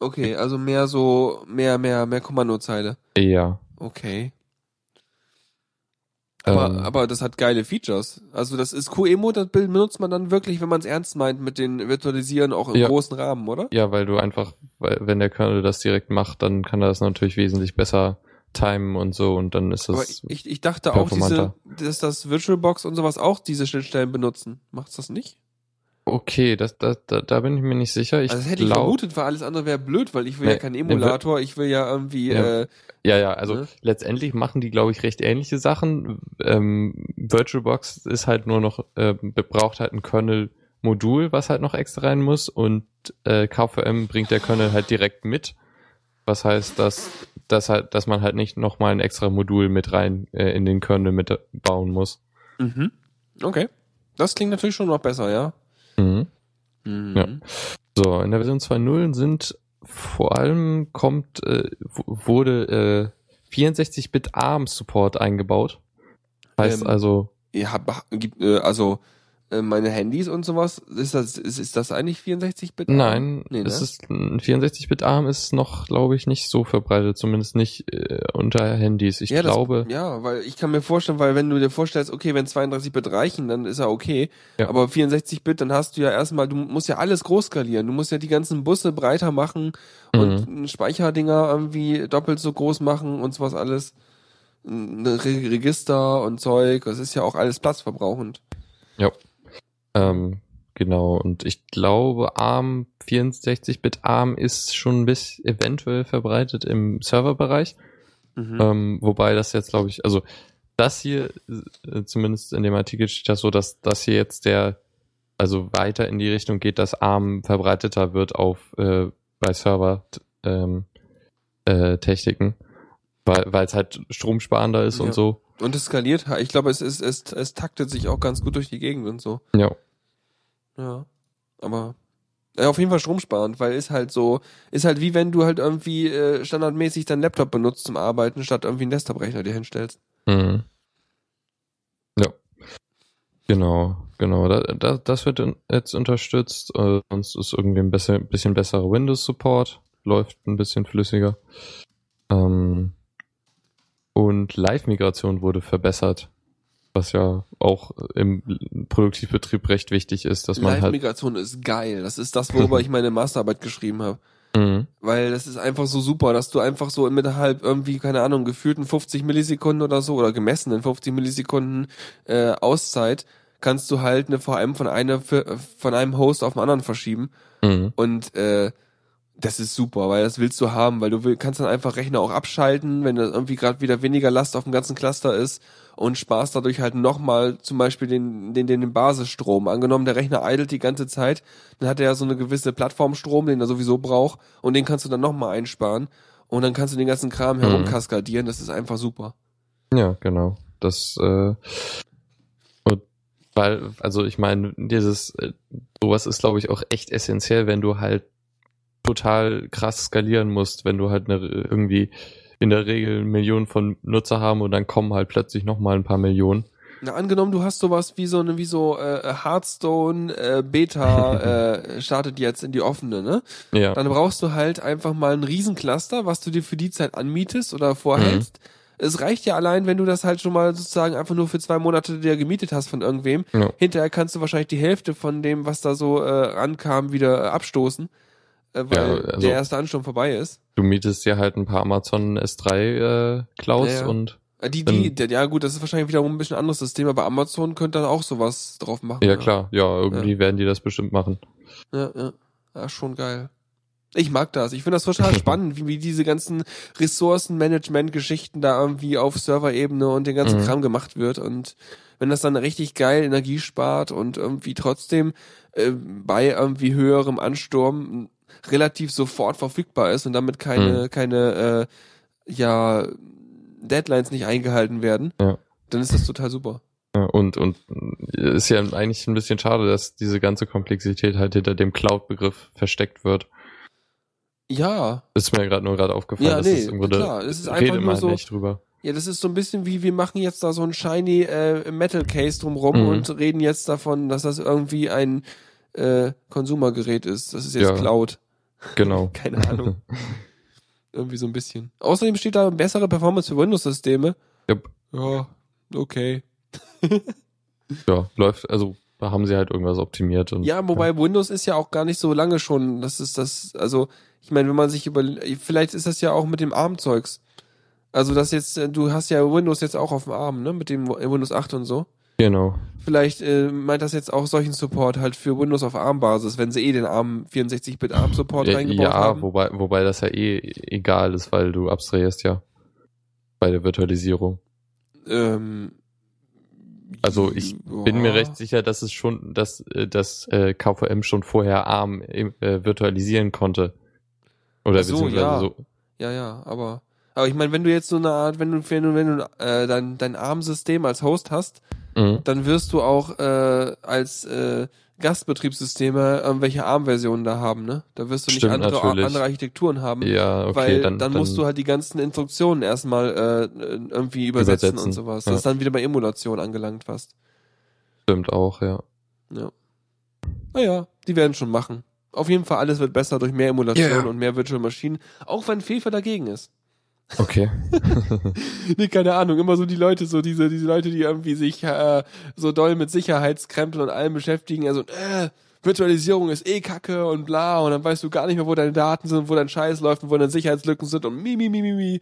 Okay, also mehr so, mehr, mehr, mehr Kommandozeile. Ja. Okay. Aber, Ähm, aber das hat geile Features. Also das ist QEMO, das Bild benutzt man dann wirklich, wenn man es ernst meint mit den Virtualisieren auch im Ja. großen Rahmen, oder? Ja, weil du einfach, weil, wenn der Kernel das direkt macht, dann kann er das natürlich wesentlich besser timen und so und dann ist Aber das. ich, ich dachte auch, diese, dass das VirtualBox und sowas auch diese Schnittstellen benutzen. Macht's das nicht? Okay, das, das, da, da bin ich mir nicht sicher. Ich also das hätte ich glaub- vermutet, weil alles andere wäre blöd, weil ich will Nee, ja keinen nee, Emulator, ich will ja irgendwie, Ja. äh, Ja, ja, also Ne? letztendlich machen die, glaube ich, recht ähnliche Sachen. Ähm, VirtualBox ist halt nur noch, äh, braucht halt ein Kernel-Modul, was halt noch extra rein muss und äh, KVM bringt der Kernel halt direkt mit. was heißt, dass, dass halt, dass man halt nicht nochmal ein extra Modul mit rein äh, in den Kernel mit bauen muss. Mhm. Okay. Das klingt natürlich schon noch besser, ja. Mhm. Mhm. Ja. So, in der Version 2.0 sind vor allem kommt, äh, wurde äh, 64-Bit ARM-Support eingebaut. Heißt Ähm, also, gibt, äh, also, meine Handys und sowas, ist das, ist, ist das eigentlich 64-Bit? nein, nee, es ne? ist ein 64-Bit ARM ist noch, glaube ich, nicht so verbreitet, zumindest nicht äh, unter Handys. Ich ja, glaube, Das, ja, weil ich kann mir vorstellen, weil wenn du dir vorstellst, okay, wenn 32-Bit reichen, dann ist ja okay. Ja. Aber 64-Bit, dann hast du ja erstmal, du musst ja alles groß skalieren. Du musst ja die ganzen Busse breiter machen und Speicherdinger irgendwie doppelt so groß machen und sowas alles. Re Register und Zeug, das ist ja auch alles platzverbrauchend. Ja. Ähm, genau. Und ich glaube, ARM, 64-Bit ARM ist schon ein bisschen eventuell verbreitet im Serverbereich. Mhm. Ähm, wobei das jetzt, glaube ich, also das hier, äh, zumindest in dem Artikel steht das so, dass das hier jetzt der, also weiter in die Richtung geht, dass ARM verbreiteter wird auf äh, bei Server ähm, äh, Techniken, weil es halt stromsparender ist Ja. und so. Und es skaliert, ich glaube, es, ist, es, es taktet sich auch ganz gut durch die Gegend und so. Ja. Ja. Aber ja, auf jeden Fall stromsparend, weil ist halt so, ist halt wie wenn du halt irgendwie äh, standardmäßig deinen Laptop benutzt zum Arbeiten, statt irgendwie einen Desktop-Rechner dir hinstellst. Mhm. Ja. Genau, genau. Da, da, das wird jetzt unterstützt. Äh, sonst ist irgendwie ein besser, bisschen besserer Windows-Support. Läuft ein bisschen flüssiger. Ähm, und Live-Migration wurde verbessert. Was ja auch im Produktivbetrieb recht wichtig ist, dass man halt. Live-Migration ist geil. Das ist das, worüber ich meine Masterarbeit geschrieben habe. Mhm. Weil das ist einfach so super, dass du einfach so innerhalb irgendwie, keine Ahnung, gefühlten 50 Millisekunden oder so oder gemessenen 50 Millisekunden äh, Auszeit kannst du halt eine VM von einer von einem Host auf den anderen verschieben. Mhm. Und äh, das ist super, weil das willst du haben, weil du will, kannst dann einfach Rechner auch abschalten, wenn da irgendwie gerade wieder weniger Last auf dem ganzen Cluster ist und sparst dadurch halt nochmal zum Beispiel den, den, den, den Basisstrom. Angenommen, der Rechner idelt die ganze Zeit, dann hat er ja so eine gewisse Plattformstrom, den er sowieso braucht und den kannst du dann nochmal einsparen und dann kannst du den ganzen Kram Mhm. herumkaskadieren, das ist einfach super. Ja, genau. Das, äh, und weil, also ich meine, dieses, äh, sowas ist, glaube ich, auch echt essentiell, wenn du halt total krass skalieren musst, wenn du halt eine, irgendwie in der Regel Millionen von Nutzer haben und dann kommen halt plötzlich nochmal ein paar Millionen. Na, angenommen, du hast sowas wie so eine, wie so äh, Hearthstone äh, Beta äh, startet jetzt in die offene, ne? Ja. Dann brauchst du halt einfach mal ein Riesencluster, was du dir für die Zeit anmietest oder vorhältst. Es reicht ja allein, wenn du das halt schon mal sozusagen einfach nur für zwei Monate dir gemietet hast von irgendwem. Ja. Hinterher kannst du wahrscheinlich die Hälfte von dem, was da so äh, rankam, wieder äh, abstoßen, äh, weil Ja, also- der erste Ansturm vorbei ist. Du mietest dir halt ein paar Amazon S3 äh, Clouds Ja, ja. und Äh, Die, die, der, ja gut, das ist wahrscheinlich wiederum ein bisschen anderes System, aber Amazon könnte dann auch sowas drauf machen. ja klar, ja, irgendwie werden die das bestimmt machen. Ja, ja. Ja, schon geil. Ich mag das. Ich finde das total spannend, wie, wie diese ganzen Ressourcenmanagement-Geschichten da irgendwie auf Serverebene und den ganzen Mhm. Kram gemacht wird. Und wenn das dann richtig geil Energie spart und irgendwie trotzdem äh, bei irgendwie höherem Ansturm relativ sofort verfügbar ist und damit keine, Mhm. keine äh, ja, Deadlines nicht eingehalten werden, Ja. dann ist das total super. Ja, und, und ist ja eigentlich ein bisschen schade, dass diese ganze Komplexität halt hinter dem Cloud-Begriff versteckt wird. Ja, Ist mir gerade nur gerade aufgefallen. Ja, dass nee, es irgendwo klar, da es ist einfach nur man so- nicht drüber. Ja, das ist so ein bisschen wie, wir machen jetzt da so ein shiny äh, Metal Case drumrum Mhm. und reden jetzt davon, dass das irgendwie ein äh, Konsumergerät ist. Das ist jetzt Ja. Cloud. Genau. Keine Ahnung. irgendwie so ein bisschen. Außerdem steht da bessere Performance für Windows-Systeme. Jupp. Ja, okay. Ja, läuft, also da haben sie halt irgendwas optimiert und Ja, wobei Windows ist ja auch gar nicht so lange schon. Das ist das, also, ich meine, wenn man sich über, vielleicht ist das ja auch mit dem ARM-Zeugs. Also, das jetzt, du hast ja Windows jetzt auch auf dem ARM, ne, mit dem Windows 8 und so. Genau. Vielleicht äh, meint das jetzt auch solchen Support halt für Windows auf ARM-Basis, wenn sie eh den ARM 64-Bit ARM-Support Ja, reingebaut ja haben. wobei, wobei das ja eh egal ist, weil du abstrahierst ja bei der Virtualisierung. Ähm, Also ich bin mir recht sicher, dass es schon, dass äh, das äh, KVM schon vorher ARM äh, virtualisieren konnte. Oder Ach so, beziehungsweise ja. so. ja, ja, aber aber ich meine, wenn du jetzt so eine Art, wenn du wenn du, wenn du äh, dein dein ARM-System als Host hast, Mhm. dann wirst du auch äh, als äh, Gastbetriebssysteme irgendwelche ARM-Versionen da haben, ne? Da wirst du nicht Stimmt, andere andere Architekturen haben. Ja, okay, weil dann, dann, musst du halt die ganzen Instruktionen erstmal äh, irgendwie übersetzen, Übersetzen, und sowas. ja. Das ist dann wieder bei Emulation angelangt fast. stimmt auch, ja. Ja. Naja, die werden schon machen. Auf jeden Fall, alles wird besser durch mehr Emulation ja. und mehr Virtual Maschinen, auch wenn FIFA dagegen ist. Okay. Nee, keine Ahnung, immer so die Leute, so diese, diese Leute, die irgendwie sich äh, so doll mit Sicherheitskrempeln und allem beschäftigen, also, äh, Virtualisierung ist eh kacke und bla, und dann weißt du gar nicht mehr, wo deine Daten sind, wo dein Scheiß läuft und wo deine Sicherheitslücken sind und mi, mi, mi, mi, mi.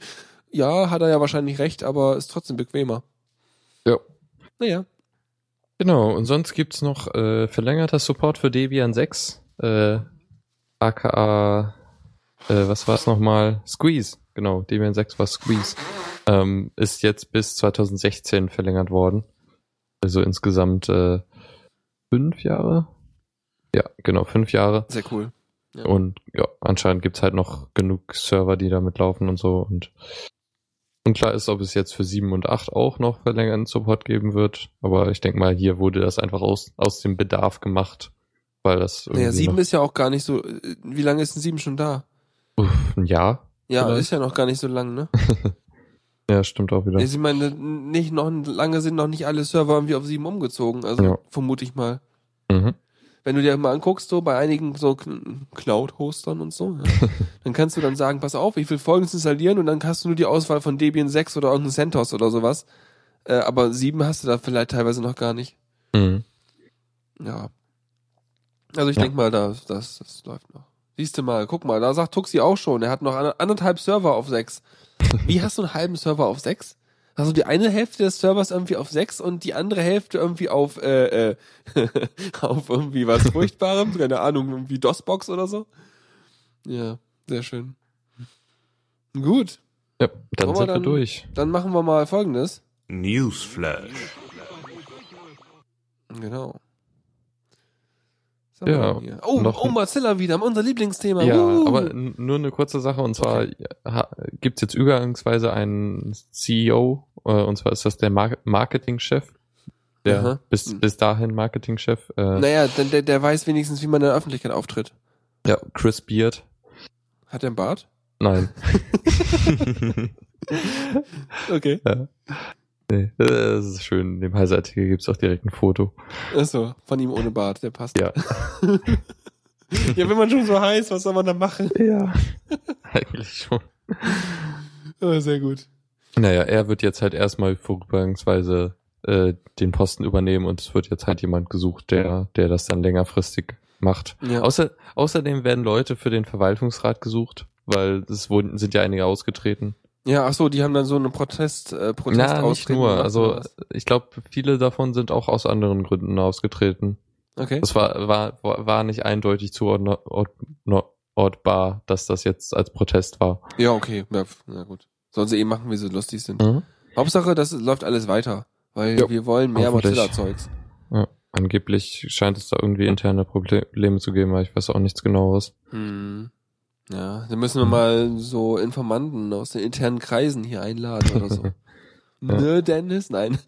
Ja, hat er ja wahrscheinlich recht, aber ist trotzdem bequemer. Ja. Naja. Genau, und sonst gibt's noch äh, verlängerter Support für Debian 6, äh, aka, äh, was war's nochmal? Squeeze, genau, Debian 6 war Squeeze. Ähm, ist jetzt bis 2016 verlängert worden. Also insgesamt äh, fünf Jahre? Ja, genau, fünf Jahre. Sehr cool. Ja. Und ja, anscheinend gibt's halt noch genug Server, die damit laufen und so. Und unklar ist, ob es jetzt für 7 und 8 auch noch verlängerten Support geben wird. Aber ich denke mal, hier wurde das einfach aus, aus dem Bedarf gemacht. Weil das Naja, sieben noch, ist ja auch gar nicht so. äh, Wie lange ist denn sieben schon da? Uff, ein Jahr. Ja, Vielleicht. ist ja noch gar nicht so lang, ne? Ja, stimmt auch wieder. Ich meine, nicht noch lange sind noch nicht alle Server irgendwie auf sieben umgezogen, also Ja. vermute ich mal. Mhm. Wenn du dir mal anguckst, so bei einigen so Cloud-Hostern und so, ja, dann kannst du dann sagen, pass auf, ich will folgendes installieren und dann hast du nur die Auswahl von Debian 6 oder irgendein CentOS oder sowas. Äh, aber sieben hast du da vielleicht teilweise noch gar nicht. Mhm. Ja. Also ich Ja. denk mal, das, das, das läuft noch. Siehst du mal, guck mal, da sagt Tuxi auch schon, er hat noch ander- anderthalb Server auf sechs. Wie hast du einen halben Server auf sechs? Hast du die eine Hälfte des Servers irgendwie auf sechs und die andere Hälfte irgendwie auf, äh, äh, auf irgendwie was Furchtbarem? Keine Ahnung, irgendwie DOS-Box oder so? Ja, sehr schön. Gut, Ja, dann wir sind wir dann- durch. dann machen wir mal folgendes. Newsflash. Genau. Ja? Oh, noch oh, Mozilla wieder, unser Lieblingsthema. Ja, Uh. aber nur eine kurze Sache und zwar ha, gibt's jetzt übergangsweise einen CEO äh, und zwar ist das der Mar Marketingchef, der Aha. bis bis dahin Marketingchef, äh, Naja, denn der, der weiß wenigstens, wie man in der Öffentlichkeit auftritt. ja Chris Beard. Hat er einen Bart? Nein, Okay. Nee, das ist schön. In dem Heise-Artikel gibt's auch direkt ein Foto. Achso, von ihm ohne Bart, der passt. Ja. ja, wenn man schon so heiß, was soll man da machen? Ja, eigentlich schon. Oh, sehr gut. Naja, er wird jetzt halt erstmal vorübergangsweise äh, den Posten übernehmen und es wird jetzt halt jemand gesucht, der, der das dann längerfristig macht. Ja. Außer, außerdem werden Leute für den Verwaltungsrat gesucht, weil es wurden, sind ja einige ausgetreten. Ja, ach so, die haben dann so einen Protest, äh, Protest Na, nicht nur. Also ich glaube, viele davon sind auch aus anderen Gründen ausgetreten. Okay. Es war, war, war nicht eindeutig zuordnbar, dass das jetzt als Protest war. Ja, okay. Ja, na gut. Sollen sie eh machen, wie sie lustig sind. Mhm. Hauptsache, das läuft alles weiter. Weil Jo, wir wollen mehr. Mozilla-Zeugs. Ja. Angeblich scheint es da irgendwie interne Probleme zu geben, aber ich weiß auch nichts genaueres. Hm. Ja, dann müssen wir mal so Informanten aus den internen Kreisen hier einladen oder so. Ne, Dennis? Nein.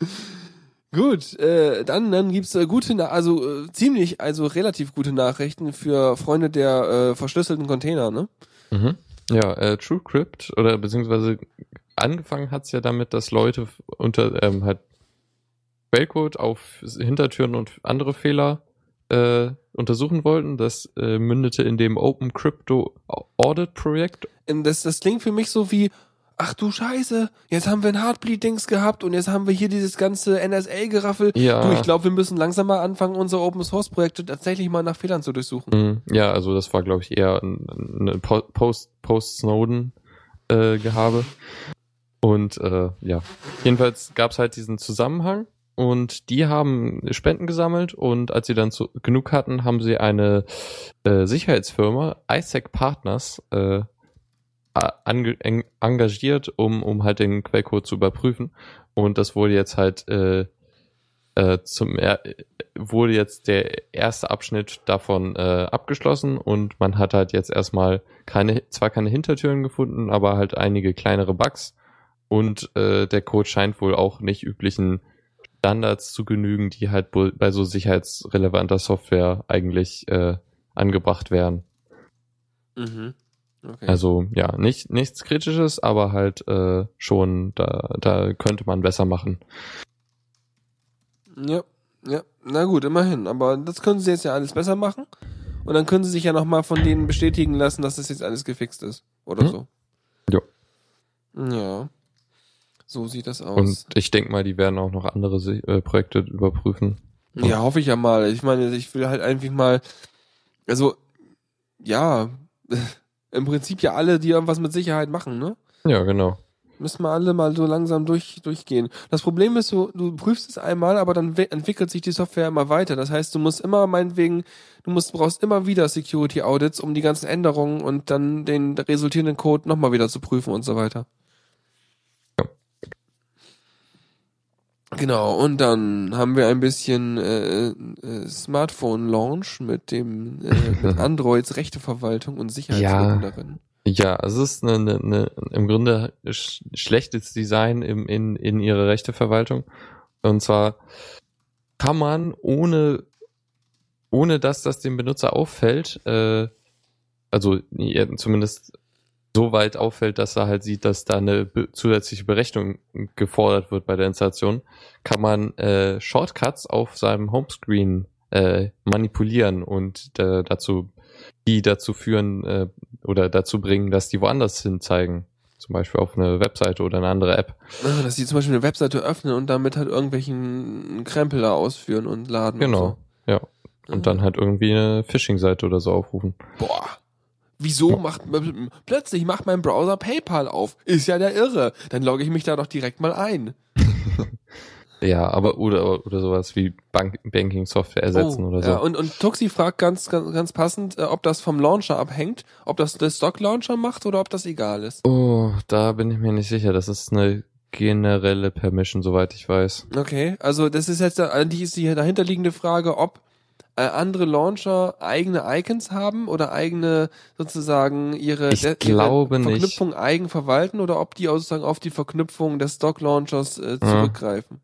Gut, äh, dann, dann gibt's äh, gute, Na also äh, ziemlich, also relativ gute Nachrichten für Freunde der äh, verschlüsselten Container, ne? Mhm. Ja, äh, TrueCrypt oder beziehungsweise angefangen hat's ja damit, dass Leute unter ähm, halt Quellcode auf Hintertüren und andere Fehler äh, untersuchen wollten. Das äh, mündete in dem Open Crypto Audit Projekt. Ähm, Das, das klingt für mich so wie, ach du Scheiße, jetzt haben wir ein Heartbleed-Dings gehabt und jetzt haben wir hier dieses ganze NSA-Geraffel. Ja. Du, ich glaube, wir müssen langsam mal anfangen, unsere Open-Source-Projekte tatsächlich mal nach Fehlern zu durchsuchen. Mhm. Ja, also das war glaube ich eher ein, ein Post Post Snowden äh, Gehabe. Und äh, ja, jedenfalls gab's halt diesen Zusammenhang und die haben Spenden gesammelt und als sie dann zu, genug hatten, haben sie eine äh, Sicherheitsfirma, ISAC Partners, äh, a- ange eng engagiert, um, um halt den Quellcode zu überprüfen. Und das wurde jetzt halt äh, äh, zum er wurde jetzt der erste Abschnitt davon äh, abgeschlossen und man hat halt jetzt erstmal keine, zwar keine Hintertüren gefunden, aber halt einige kleinere Bugs und äh, der Code scheint wohl auch nicht üblichen Standards zu genügen, die halt bei so sicherheitsrelevanter Software eigentlich äh, angebracht werden. Mhm. Okay. Also ja, nicht nichts Kritisches, aber halt äh, schon, da, da könnte man besser machen. Ja, ja. Na gut, immerhin. Aber das können sie jetzt ja alles besser machen. Und dann können sie sich ja nochmal von denen bestätigen lassen, dass das jetzt alles gefixt ist. Oder Hm. so. Jo. Ja. So sieht das aus. Und ich denke mal, die werden auch noch andere äh, Projekte überprüfen. Ja, hoffe ich ja mal. Ich meine, ich will halt einfach mal, also, ja, im Prinzip ja alle, die irgendwas mit Sicherheit machen, ne? Ja, genau. Müssen wir alle mal so langsam durch, durchgehen. Das Problem ist so, du prüfst es einmal, aber dann entwickelt sich die Software immer weiter. Das heißt, du musst immer meinetwegen, du musst, brauchst immer wieder Security Audits, um die ganzen Änderungen und dann den resultierenden Code nochmal wieder zu prüfen und so weiter. Genau, und dann haben wir ein bisschen äh, äh, Smartphone-Launch mit dem äh, mit Androids Rechteverwaltung und Sicherheitslücken Ja. darin. Ja, es ist eine, eine, eine, im Grunde sch schlechtes Design im, in, in ihrer Rechteverwaltung. Und zwar kann man ohne, ohne dass das dem Benutzer auffällt, äh, also zumindest so weit auffällt, dass er halt sieht, dass da eine be zusätzliche Berechnung gefordert wird bei der Installation, kann man äh, Shortcuts auf seinem Homescreen äh, manipulieren und äh, dazu die dazu führen äh, oder dazu bringen, dass die woanders hin zeigen. Zum Beispiel auf eine Webseite oder eine andere App. Ah, Dass die zum Beispiel eine Webseite öffnen und damit halt irgendwelchen Krempel da ausführen und laden. Genau, ja. Und, so. Und dann halt irgendwie eine Phishing-Seite oder so aufrufen. Boah. Wieso macht plötzlich macht mein Browser PayPal auf? Ist ja der Irre. Dann logge ich mich da doch direkt mal ein. Ja, aber oder oder sowas wie Bank Banking-Software ersetzen Oh, oder so. Ja, und, und Tuxi fragt ganz, ganz, ganz passend, äh, ob das vom Launcher abhängt, ob das der Stock-Launcher macht oder ob das egal ist. oh, da bin ich mir nicht sicher. Das ist eine generelle Permission, soweit ich weiß. Okay, also das ist jetzt, da- eigentlich ist die dahinterliegende Frage, ob äh, andere Launcher eigene Icons haben oder eigene sozusagen ihre, Ich ihre glaube nicht. Verknüpfung eigen verwalten oder ob die auch sozusagen auf die Verknüpfung des Stock-Launchers äh, zurückgreifen.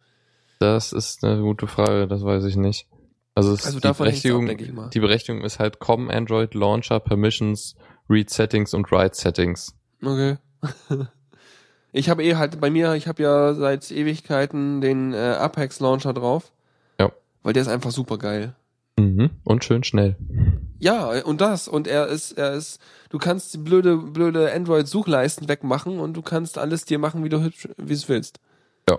Das ist eine gute Frage, das weiß ich nicht. Also, es Also die ab, Berechtigung, denke ich mal. die Berechtigung ist halt COM Android Launcher Permissions, Read Settings und Write Settings. Okay. Ich habe eh halt bei mir, ich habe ja seit Ewigkeiten den äh, Apex Launcher drauf. Ja. Weil der ist einfach super geil. Mhm. Und schön schnell. Ja, und das. Und er ist, er ist, du kannst die blöde, blöde Android-Suchleisten wegmachen und du kannst alles dir machen, wie du hübsch, wie es willst. Ja.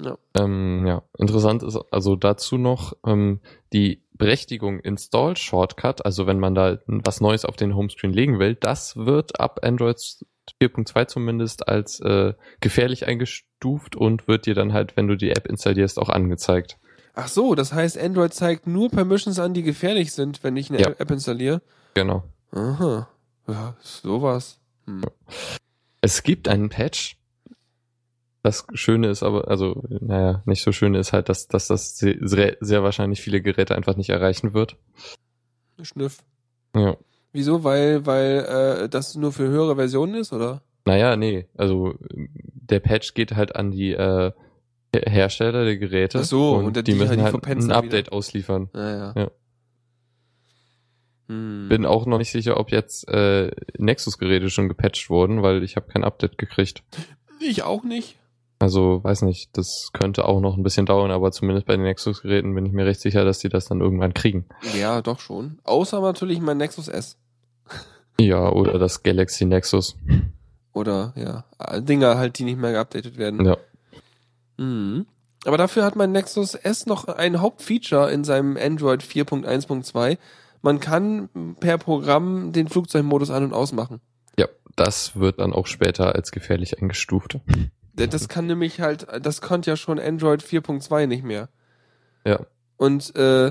Ja. Ähm, ja, interessant ist also dazu noch ähm, die Berechtigung Install Shortcut, also wenn man da was Neues auf den Homescreen legen will, das wird ab Android 4.2 zumindest als äh, gefährlich eingestuft und wird dir dann halt, wenn du die App installierst, auch angezeigt. Ach so, das heißt, Android zeigt nur Permissions an, die gefährlich sind, wenn ich eine Ja. App installiere. Genau. Aha. Ja, sowas. Hm. Es gibt einen Patch. Das Schöne ist aber, also, naja, nicht so schön ist halt, dass, dass das sehr, sehr wahrscheinlich viele Geräte einfach nicht erreichen wird. Schnüff. Ja. Wieso? Weil, weil äh, das nur für höhere Versionen ist, oder? Naja, nee, also der Patch geht halt an die äh, Hersteller der Geräte Ach so, und, und die, die müssen halt, die halt verpenzen ein Update ausliefern. Naja. Ja. Hm. Bin auch noch nicht sicher, ob jetzt äh, Nexus-Geräte schon gepatcht wurden, weil ich habe kein Update gekriegt. Ich auch nicht. Also weiß nicht, das könnte auch noch ein bisschen dauern, aber zumindest bei den Nexus-Geräten bin ich mir recht sicher, dass die das dann irgendwann kriegen. Ja, doch schon. Außer natürlich mein Nexus S. Ja, oder das Galaxy Nexus. Oder, ja, äh, Dinger halt, die nicht mehr geupdatet werden. Ja. Mhm. Aber dafür hat mein Nexus S noch ein Hauptfeature in seinem Android 4.1.2. Man kann per Programm den Flugzeugmodus an- und ausmachen. Ja, das wird dann auch später als gefährlich eingestuft. Das kann nämlich halt, das konnte ja schon Android 4.2 nicht mehr. Ja. Und, äh,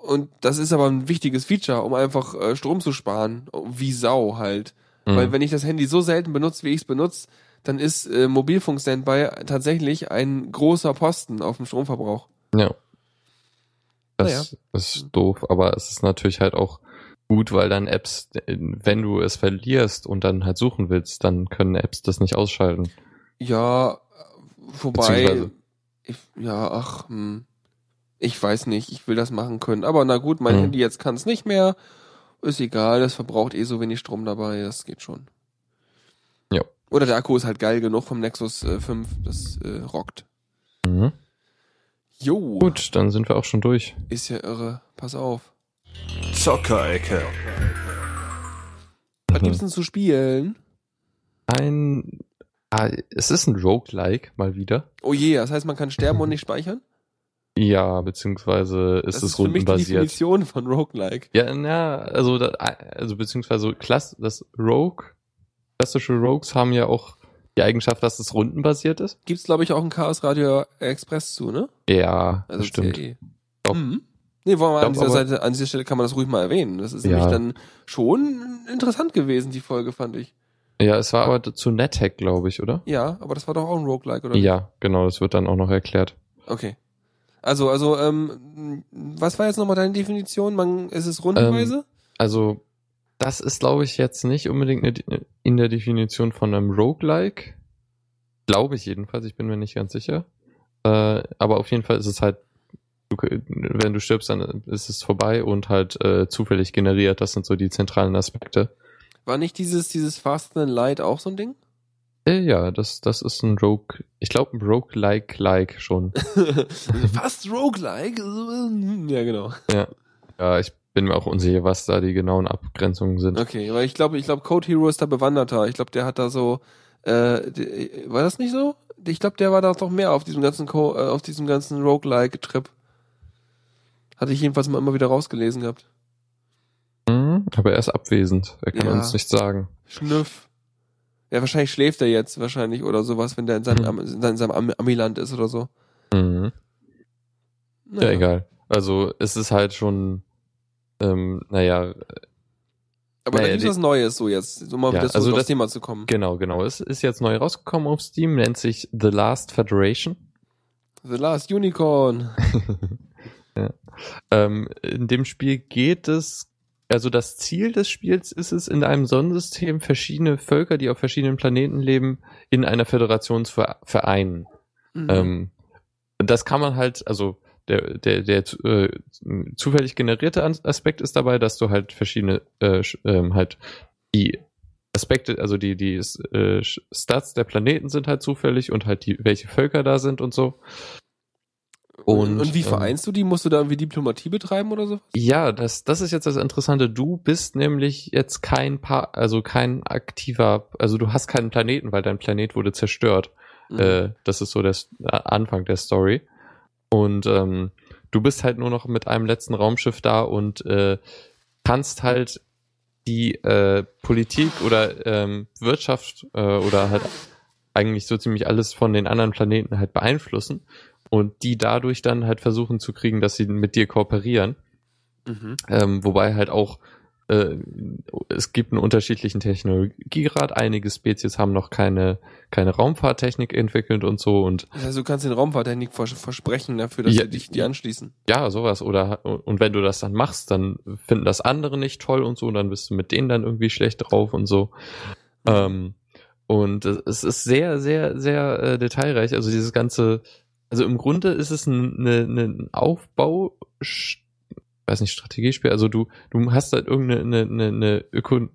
und das ist aber ein wichtiges Feature, um einfach äh, Strom zu sparen. Wie Sau halt. Mhm. Weil wenn ich das Handy so selten benutze, wie ich es benutze, dann ist äh, Mobilfunk-Standby tatsächlich ein großer Posten auf dem Stromverbrauch. Ja. Das Naja. ist doof, aber es ist natürlich halt auch gut, weil dann Apps, wenn du es verlierst und dann halt suchen willst, dann können Apps das nicht ausschalten. Ja, wobei, ich, ja, ach, hm, ich weiß nicht, ich will das machen können. Aber na gut, mein Hm. Handy jetzt kann es nicht mehr. Ist egal, das verbraucht eh so wenig Strom dabei, das geht schon. Ja. Oder der Akku ist halt geil genug vom Nexus äh, 5, das äh, rockt. Mhm. Jo, Gut, dann sind wir auch schon durch. ist ja irre. Pass auf. Zockerecke. Was Mhm. gibt's denn zu spielen? Ein, ah, es ist ein Roguelike mal wieder. Oh je, das heißt, man kann sterben und nicht speichern? Ja, beziehungsweise ist das es ist für mich die rundenbasiert. Definition von Roguelike. Ja, na, also, da, also beziehungsweise Klass, das Rogue, klassische Rogues haben ja auch die Eigenschaft, dass es rundenbasiert ist. Gibt's, glaube ich, auch ein Chaos Radio Express zu, ne? Ja, Also das stimmt. CAE. Doch. Mhm. Nee, wollen wir an dieser Seite, an dieser Stelle kann man das ruhig mal erwähnen. Das ist Ja. nämlich dann schon interessant gewesen, die Folge, fand ich. Ja, es war aber zu NetHack, glaube ich, oder? Ja, aber das war doch auch ein Roguelike, oder? Ja, genau, das wird dann auch noch erklärt. Okay. Also, also, ähm, was war jetzt nochmal deine Definition? Man, ist es rundenweise? Also, das ist, glaube ich, jetzt nicht unbedingt in der Definition von einem Roguelike. Glaube ich jedenfalls, ich bin mir nicht ganz sicher. Äh, aber auf jeden Fall ist es halt, du, wenn du stirbst, dann ist es vorbei und halt äh, zufällig generiert. Das sind so die zentralen Aspekte. war nicht dieses, dieses Fast and Light auch so ein Ding? Äh, ja, das, das ist ein Rogue, ich glaube ein Roguelike-like schon. Fast Roguelike? Ja, genau. ja, ich bin mir auch unsicher, was da die genauen Abgrenzungen sind. Okay, weil ich glaube, ich glaube, Code Hero ist da bewanderter. Ich glaube, der hat da so, äh, die- war das nicht so? Ich glaube, der war da doch mehr auf diesem ganzen Co äh, auf diesem ganzen Roguelike-Trip. Hatte ich jedenfalls mal immer wieder rausgelesen gehabt. Mhm, aber er ist abwesend. Er kann Ja. uns nichts sagen. Schnüff. Ja, wahrscheinlich schläft er jetzt wahrscheinlich oder sowas, wenn der in seinem, Mhm. In seinem Am Amiland ist oder so. Mhm. Naja. Ja, egal. Also es ist halt schon, ähm, naja, Aber da Naja, gibt's die- was Neues so jetzt, um mal Ja, wieder also das- Thema zu kommen. genau, genau. Es ist jetzt neu rausgekommen auf Steam, nennt sich The Last Federation. The Last Unicorn. ja. ähm, in dem Spiel geht es, also das Ziel des Spiels ist es, in einem Sonnensystem verschiedene Völker, die auf verschiedenen Planeten leben, in einer Föderation zu ver- vereinen. Mhm. Ähm, das kann man halt, also der, der, der äh, zufällig generierte Aspekt ist dabei, dass du halt verschiedene, äh, ähm, halt die Aspekte, also die, die äh, Stats der Planeten sind halt zufällig und halt die, welche Völker da sind und so. und, und, wie ähm, vereinst du die? Musst du da irgendwie Diplomatie betreiben oder so? Ja, das, das ist jetzt das Interessante. Du bist nämlich jetzt kein Paar, also kein aktiver, also du hast keinen Planeten, weil dein Planet wurde zerstört. Mhm. Äh, das ist so der äh, Anfang der Story. Und ähm, du bist halt nur noch mit einem letzten Raumschiff da und äh, kannst halt die äh, Politik oder ähm, Wirtschaft äh, oder halt eigentlich so ziemlich alles von den anderen Planeten halt beeinflussen und die dadurch dann halt versuchen zu kriegen, dass sie mit dir kooperieren. Mhm. Ähm, wobei halt auch äh, es gibt einen unterschiedlichen Technologiegrad. Einige Spezies haben noch keine, keine Raumfahrttechnik entwickelt und so und Also du kannst den Raumfahrttechnik vers versprechen dafür, dass Ja. sie dich die anschließen. ja, sowas. Oder und wenn du das dann machst, dann finden das andere nicht toll und so, und dann bist du mit denen dann irgendwie schlecht drauf und so. Ähm, und es ist sehr, sehr, sehr äh, detailreich. Also dieses ganze, also im Grunde ist es ein, eine, ein Aufbau, sch- weiß nicht, Strategiespiel. Also du, du hast halt irgendeine eine, eine, Öko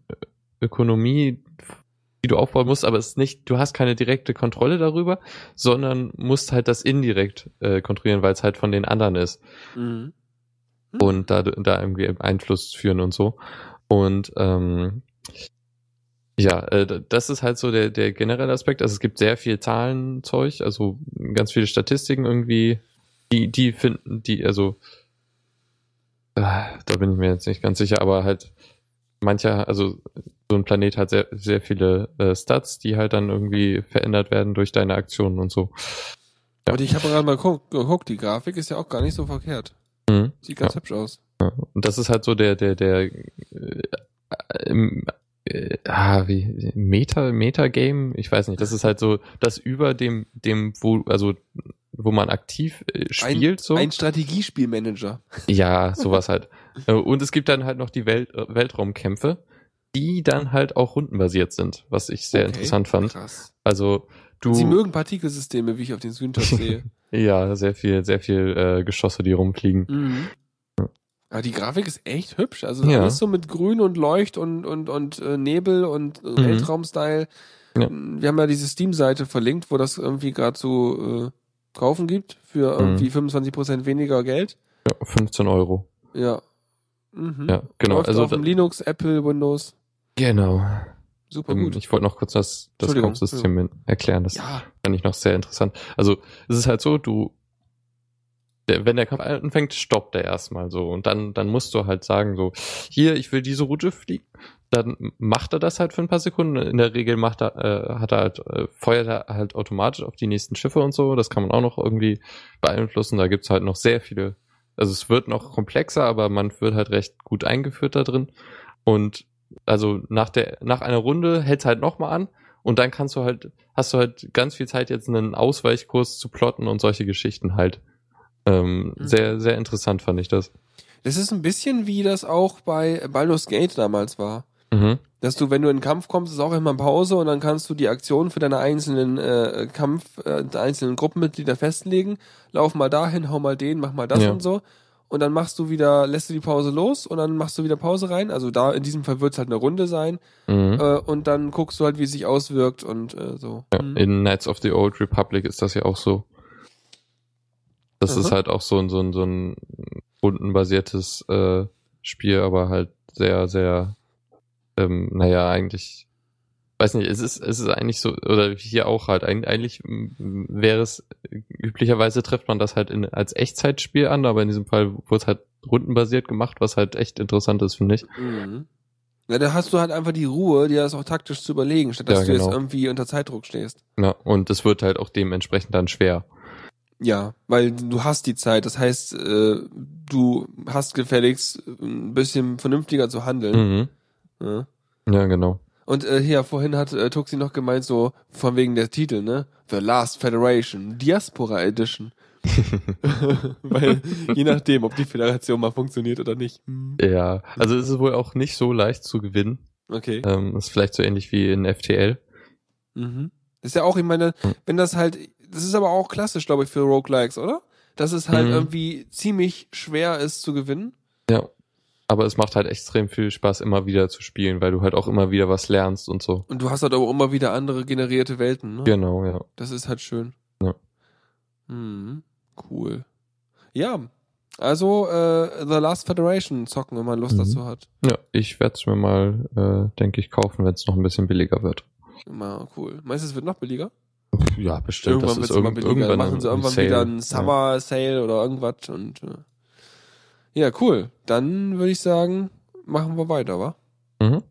Ökonomie, die du aufbauen musst, aber es ist nicht, du hast keine direkte Kontrolle darüber, sondern musst halt das indirekt äh, kontrollieren, weil es halt von den anderen ist Mhm. und da, da irgendwie Einfluss führen und so. Und ähm, ja, äh, das ist halt so der, der generelle Aspekt. Also es gibt sehr viel Zahlenzeug, also ganz viele Statistiken irgendwie, die, die finden, die, also da bin ich mir jetzt nicht ganz sicher, aber halt mancher, also so ein Planet hat sehr, sehr viele äh, Stats, die halt dann irgendwie verändert werden durch deine Aktionen und so. Ja. Und ich habe gerade mal geguckt, die Grafik ist ja auch gar nicht so verkehrt. Mhm. Sieht ganz Ja. hübsch aus. Ja, und das ist halt so der, der, der, äh, äh, ah, wie Meta Metagame, ich weiß nicht, das ist halt so das über dem dem wo also wo man aktiv äh, spielt so. Ein Strategiespielmanager. Ja, sowas halt. Äh, Und es gibt dann halt noch die Welt, äh, Weltraumkämpfe, die dann halt auch rundenbasiert sind, was ich sehr Okay, interessant fand. Krass. Also du Sie mögen Partikelsysteme, wie ich auf den Screenshots sehe. ja, sehr viel sehr viel äh, Geschosse, die rumfliegen. Mhm. Aber die Grafik ist echt hübsch. Also Ja. alles so mit Grün und Leucht und, und, und äh, Nebel und äh, Weltraum-Style. Mhm. Ja. Wir haben ja diese Steam-Seite verlinkt, wo das irgendwie gerade so äh, kaufen gibt für irgendwie 25% weniger Geld. Ja, 15 Euro. Ja. Mhm. Ja, genau. Läuft Also auf dem Linux, Apple, Windows. genau. Super Ähm, gut. Ich wollte noch kurz das, das Entschuldigung, Kampfsystem erklären. Das ja. fand ich noch sehr interessant. Also es ist halt so, du, der, wenn der Kampf anfängt, stoppt er erstmal so und dann, dann musst du halt sagen so, hier, ich will diese Route fliegen. Dann macht er das halt für ein paar Sekunden. In der Regel macht er, äh, hat er halt, äh, feuert er halt automatisch auf die nächsten Schiffe und so. Das kann man auch noch irgendwie beeinflussen. Da gibt's halt noch sehr viele. Also es wird noch komplexer, aber man wird halt recht gut eingeführt da drin. Und also nach der, nach einer Runde hält's halt nochmal an und dann kannst du halt, hast du halt ganz viel Zeit, jetzt einen Ausweichkurs zu plotten und solche Geschichten halt. Ähm, Mhm. Sehr, sehr interessant fand ich das. Das ist ein bisschen wie das auch bei Baldur's Gate damals war. Mhm. Dass du, wenn du in den Kampf kommst, ist auch immer Pause und dann kannst du die Aktion für deine einzelnen äh, Kampf, äh, einzelnen Gruppenmitglieder festlegen. Lauf mal dahin, hau mal den, mach mal das Ja. und so. Und dann machst du wieder, lässt du die Pause los und dann machst du wieder Pause rein. Also da, in diesem Fall wird's halt eine Runde sein. Mhm. Äh, und dann guckst du halt, wie es sich auswirkt und äh, so. Ja, Mhm. in Knights of the Old Republic ist das ja auch so. Das ist Aha. halt auch so ein, so ein, so ein rundenbasiertes äh, Spiel, aber halt sehr, sehr, ähm, naja, eigentlich, weiß nicht, es ist, es ist eigentlich so, oder hier auch halt, eig- eigentlich wäre es, üblicherweise trifft man das halt in, als Echtzeitspiel an, aber in diesem Fall wurde es halt rundenbasiert gemacht, was halt echt interessant ist, finde ich. Mhm. Ja, da hast du halt einfach die Ruhe, dir das auch taktisch zu überlegen, statt dass Ja, du jetzt genau. irgendwie unter Zeitdruck stehst. Ja, und es wird halt auch dementsprechend dann schwer. Ja, weil du hast die Zeit. Das heißt, äh, du hast gefälligst ein bisschen vernünftiger zu handeln. Mhm. Ja. Ja, genau. Und äh, hier, vorhin hat äh, Tuxi noch gemeint, so von wegen der Titel, ne? The Last Federation, Diaspora Edition. weil je nachdem, ob die Föderation mal funktioniert oder nicht. Ja, also es ist wohl auch nicht so leicht zu gewinnen. Okay. Ähm, ist vielleicht so ähnlich wie in FTL. Mhm. Ist ja auch, ich meine, wenn das halt, das ist aber auch klassisch, glaube ich, für Roguelikes, oder? Dass es halt Mhm. irgendwie ziemlich schwer ist zu gewinnen. Ja. Aber es macht halt extrem viel Spaß, immer wieder zu spielen, weil du halt auch immer wieder was lernst und so. Und du hast halt auch immer wieder andere generierte Welten, ne? Genau, ja. Das ist halt schön. Ja. Mhm. Cool. Ja. Also, äh, The Last Federation zocken, wenn man Lust Mhm. dazu hat. Ja, ich werde es mir mal, äh, denke ich, kaufen, wenn es noch ein bisschen billiger wird. Immer cool. Meinst du, es wird noch billiger? Ja, bestimmt. irgendwann das ist immer irgend, billiger. irgendwann Dann machen sie irgendwann Sale. wieder einen Summer Sale oder irgendwas und äh. Ja, cool. Dann würde ich sagen, machen wir weiter, wa? Mhm.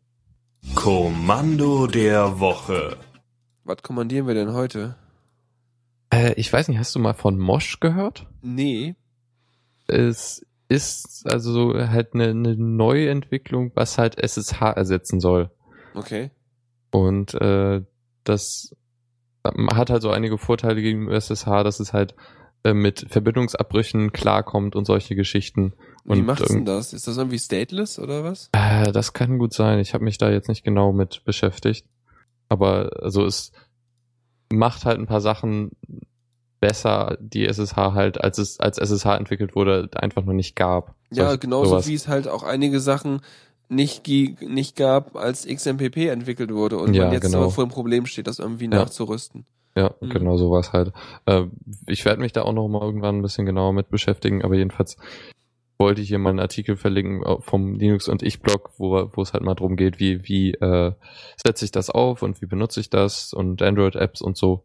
Kommando der Woche. Was kommandieren wir denn heute? Äh, ich weiß nicht, hast du mal von Mosh gehört? Nee. Es ist also halt eine, eine Neuentwicklung, was halt SSH ersetzen soll. Okay. Und äh, das hat halt so einige Vorteile gegen SSH, dass es halt äh, mit Verbindungsabbrüchen klarkommt und solche Geschichten. Wie Und macht's denn irgend- das? Ist das irgendwie stateless oder was? Äh, das kann gut sein. Ich habe mich da jetzt nicht genau mit beschäftigt. Aber also es macht halt ein paar Sachen besser, die SSH halt, als es als SSH entwickelt wurde, einfach noch nicht gab. Ja, genauso sowas. wie es halt auch einige Sachen nicht, nicht gab, als XMPP entwickelt wurde und Ja, man jetzt genau. vor dem Problem steht, das irgendwie Ja. nachzurüsten. Ja, Mhm. genau sowas halt. Äh, ich werde mich da auch noch mal irgendwann ein bisschen genauer mit beschäftigen, aber jedenfalls wollte ich hier mal einen Artikel verlinken äh, vom Linux und ich Blog, wo, wo es halt mal drum geht, wie, wie äh, setze ich das auf und wie benutze ich das und Android-Apps und so.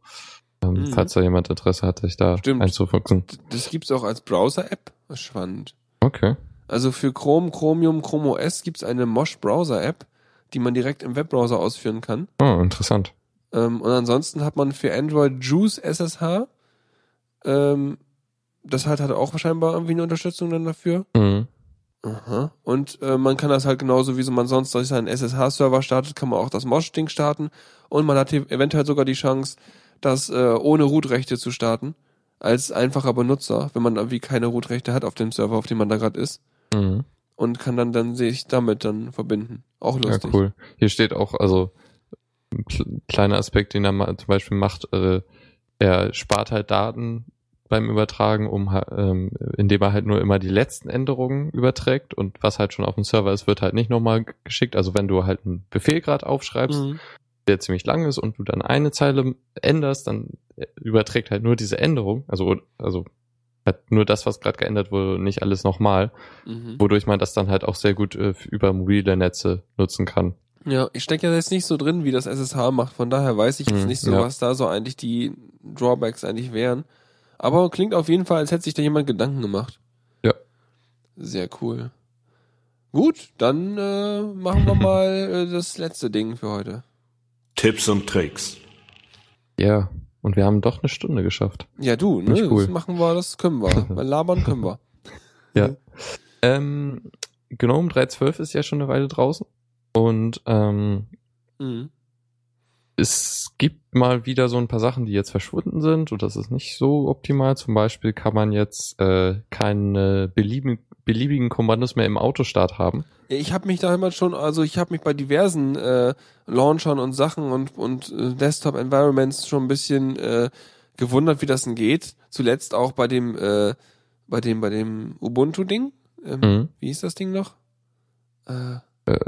Ähm, Mhm. Falls da jemand Interesse hat, sich da Stimmt. einzufuchsen. Das gibt's auch als Browser-App. Das ist Spannend. Okay. Also für Chrome, Chromium, Chrome OS gibt's eine Mosh Browser-App, die man direkt im Webbrowser ausführen kann. Oh, interessant. Ähm, und ansonsten hat man für Android Juice SSH. Ähm, das hat, hat auch scheinbar irgendwie eine Unterstützung dann dafür. Mhm. Aha. Und äh, man kann das halt genauso, wie so man sonst durch seinen SSH-Server startet, kann man auch das Mosh-Ding starten. Und man hat eventuell sogar die Chance, das äh, ohne Root-Rechte zu starten. Als einfacher Benutzer, wenn man irgendwie keine Root-Rechte hat auf dem Server, auf dem man da gerade ist. Mhm. Und kann dann, dann sich damit dann verbinden. Auch Ja, lustig. cool. Hier steht auch, also ein kle- kleiner Aspekt, den er zum Beispiel macht, äh, er spart halt Daten beim Übertragen, um ähm, indem er halt nur immer die letzten Änderungen überträgt und was halt schon auf dem Server ist, wird halt nicht nochmal geschickt. Also wenn du halt einen Befehl gerade aufschreibst, Mhm. der ziemlich lang ist und du dann eine Zeile änderst, dann äh, überträgt halt nur diese Änderung, also also halt nur das, was gerade geändert wurde, nicht alles nochmal, Mhm. wodurch man das dann halt auch sehr gut äh, über mobile Netze nutzen kann. Ja, ich stecke ja jetzt nicht so drin, wie das SSH macht. Von daher weiß ich jetzt Mhm, nicht so, ja. was da so eigentlich die Drawbacks eigentlich wären. Aber klingt auf jeden Fall, als hätte sich da jemand Gedanken gemacht. Ja. Sehr cool. Gut, dann äh, machen wir mal äh, das letzte Ding für heute. Tipps und Tricks. Ja, und wir haben doch eine Stunde geschafft. Ja, du, ne? Cool. Das machen wir, das können wir. Weil labern können wir. Ja. Ähm, GNOME 3.12 ist ja schon eine Weile draußen. Und ähm, Mhm. Es gibt mal wieder so ein paar Sachen, die jetzt verschwunden sind und das ist nicht so optimal. Zum Beispiel kann man jetzt äh, keine beliebigen, beliebigen Kommandos mehr im Autostart haben. Ich habe mich da immer schon, also ich habe mich bei diversen äh, Launchern und Sachen und, und äh, Desktop-Environments schon ein bisschen äh, gewundert, wie das denn geht. Zuletzt auch bei dem, äh, bei dem, bei dem Ubuntu-Ding. Ähm, Mhm. Wie hieß das Ding noch? Äh, Äh,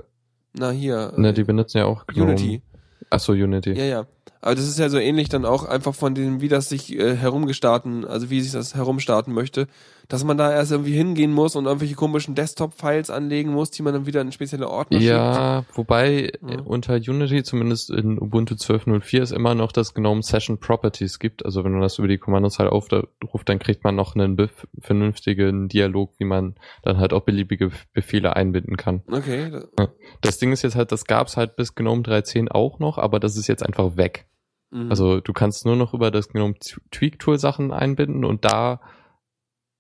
na hier. Ne, die benutzen ja auch GNOME. Unity. Achso, Unity. Ja, ja. Aber das ist ja so ähnlich dann auch einfach von dem, wie das sich äh, herumgestarten, also wie sich das herumstarten möchte, dass man da erst irgendwie hingehen muss und irgendwelche komischen Desktop-Files anlegen muss, die man dann wieder in spezielle Ordner schickt. Ja, wobei Ja. äh, unter Unity, zumindest in Ubuntu 12.04, es immer noch das GNOME Session Properties gibt. Also wenn man das über die Kommandozeile aufruft, dann kriegt man noch einen vernünftigen Dialog, wie man dann halt auch beliebige Befehle einbinden kann. Okay. da- Das Ding ist jetzt halt, das gab's halt bis GNOME 3.10 auch noch, aber das ist jetzt einfach weg. Mhm. Also du kannst nur noch über das GNOME Tweak Tool Sachen einbinden und da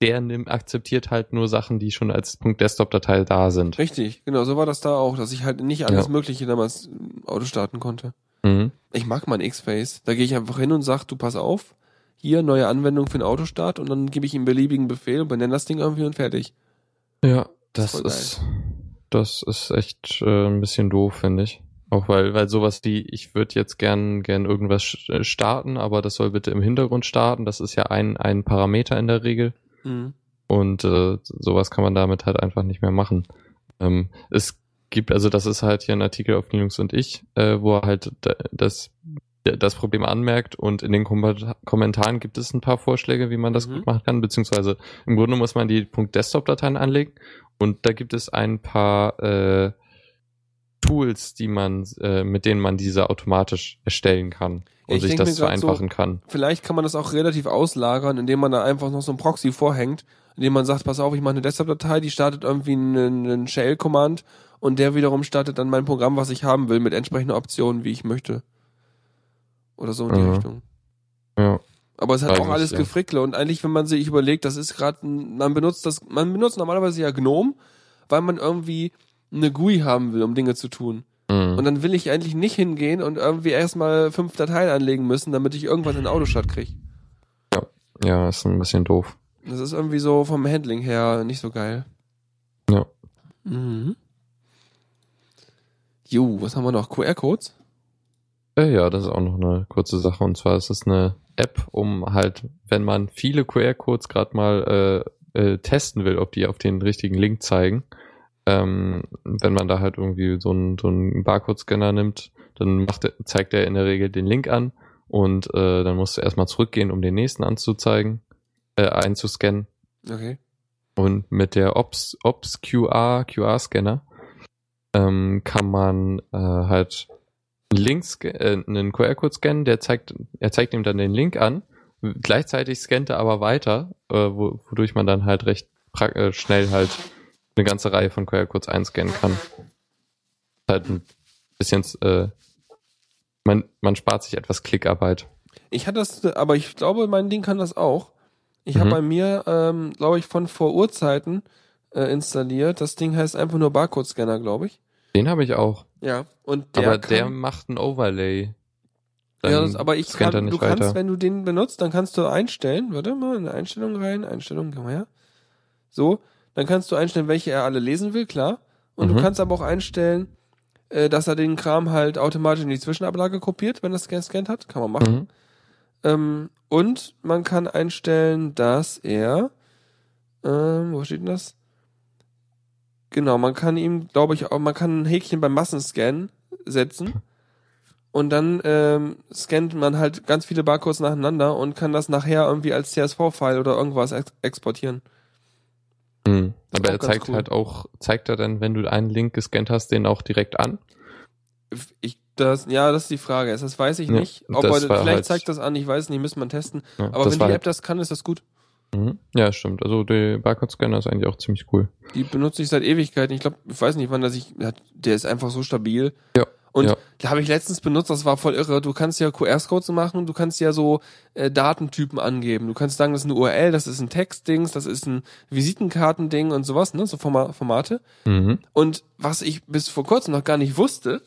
der nimmt, akzeptiert halt nur Sachen, die schon als .desktop-Datei da sind. Richtig, genau, so war das da auch, dass ich halt nicht alles Ja. Mögliche damals im Auto starten konnte. Mhm. Ich mag mein X-Face. Da gehe ich einfach hin und sag, du pass auf, hier neue Anwendung für den Autostart und dann gebe ich ihm beliebigen Befehl und benenne das Ding irgendwie und fertig. Ja, das voll ist, das ist echt äh, ein bisschen doof, finde ich. Auch weil, weil sowas wie, ich würde jetzt gern, gern irgendwas äh, starten, aber das soll bitte im Hintergrund starten. Das ist ja ein, ein Parameter in der Regel. Mhm. Und äh, sowas kann man damit halt einfach nicht mehr machen. Ähm, es gibt, also das ist halt hier ein Artikel auf Linux und ich, äh, wo er halt da- das, das Problem anmerkt und in den Kom Kommentaren gibt es ein paar Vorschläge, wie man das Mhm. gut machen kann, beziehungsweise im Grunde muss man die .desktop-Dateien anlegen und da gibt es ein paar äh, Tools, die man, äh, mit denen man diese automatisch erstellen kann und ich sich das grad so- vereinfachen kann. Vielleicht kann man das auch relativ auslagern, indem man da einfach noch so ein Proxy vorhängt, indem man sagt, pass auf, ich mache eine Desktop-Datei, die startet irgendwie einen, einen Shell-Command und der wiederum startet dann mein Programm, was ich haben will, mit entsprechenden Optionen, wie ich möchte. Oder so in die Mhm. Richtung. Ja. Aber es hat Weiß auch alles ja. Gefrickle und eigentlich, wenn man sich überlegt, das ist gerade, man benutzt das, man benutzt normalerweise ja GNOME, weil man irgendwie eine GUI haben will, um Dinge zu tun. Mhm. Und dann will ich eigentlich nicht hingehen und irgendwie erstmal fünf Dateien anlegen müssen, damit ich irgendwas in Autostart kriege. ja, ist ein bisschen doof. Das ist irgendwie so vom Handling her nicht so geil. Ja. Mhm. Jo, was haben wir noch? QR-Codes? Äh, ja, das ist auch noch eine kurze Sache. Und zwar ist es eine App, um halt, wenn man viele QR-Codes gerade mal äh, äh, testen will, ob die auf den richtigen Link zeigen, ähm, wenn man da halt irgendwie so einen so einen Barcode-Scanner nimmt, dann macht zeigt er in der Regel den Link an und äh, dann musst du erstmal zurückgehen, um den nächsten anzuzeigen, äh, einzuscannen. Okay. Und mit der Ops, Ops QR, QR-Scanner ähm, kann man äh, halt einen Link, sca- äh, einen QR-Code scannen, der zeigt, er zeigt ihm dann den Link an. Gleichzeitig scannt er aber weiter, äh, wo, wodurch man dann halt recht äh, schnell halt eine ganze Reihe von QR-Codes einscannen kann. Halt ein bisschen, äh, man, man spart sich etwas Klickarbeit. Ich hatte das, aber ich glaube, mein Ding kann das auch. Ich habe Mhm. bei mir, ähm, glaube ich, von vor Urzeiten äh, installiert. Das Ding heißt einfach nur Barcode-Scanner, glaube ich. Den habe ich auch. Ja. Und der aber kann, der macht ein Overlay. Dann ja, das, aber ich kann, nicht du kannst, weiter. wenn du den benutzt, dann kannst du einstellen, warte mal, in Einstellung rein, Einstellung, komm her. So, dann kannst du einstellen, welche er alle lesen will, klar. Und Mhm. du kannst aber auch einstellen, äh, dass er den Kram halt automatisch in die Zwischenablage kopiert, wenn er es gescannt hat. Kann man machen. Mhm. Ähm, und man kann einstellen, dass er, ähm, wo steht denn das? Genau, man kann ihm, glaube ich, auch, man kann ein Häkchen beim Massenscan setzen. Und dann ähm, scannt man halt ganz viele Barcodes nacheinander und kann das nachher irgendwie als CSV-File oder irgendwas ex exportieren. Mhm. Das Aber er zeigt cool. halt auch, zeigt er dann, wenn du einen Link gescannt hast, den auch direkt an? Ich, das, ja, das ist die Frage. Das weiß ich Ja, nicht. Ob das er, vielleicht halt- zeigt das an, ich weiß nicht, müsste man testen. Ja, Aber das wenn die halt- App das kann, ist das gut. Mhm. Ja, stimmt. Also der Barcode-Scanner ist eigentlich auch ziemlich cool. Die benutze ich seit Ewigkeiten. Ich glaube, ich weiß nicht, wann der sich, ja, der ist einfach so stabil. Ja. Und ja. da habe ich letztens benutzt, das war voll irre. Du kannst ja QR-Codes machen, du kannst ja so äh, Datentypen angeben. Du kannst sagen, das ist eine URL, das ist ein Textdings, das ist ein Visitenkartending und sowas, ne, so Forma Formate. Mhm. Und was ich bis vor kurzem noch gar nicht wusste,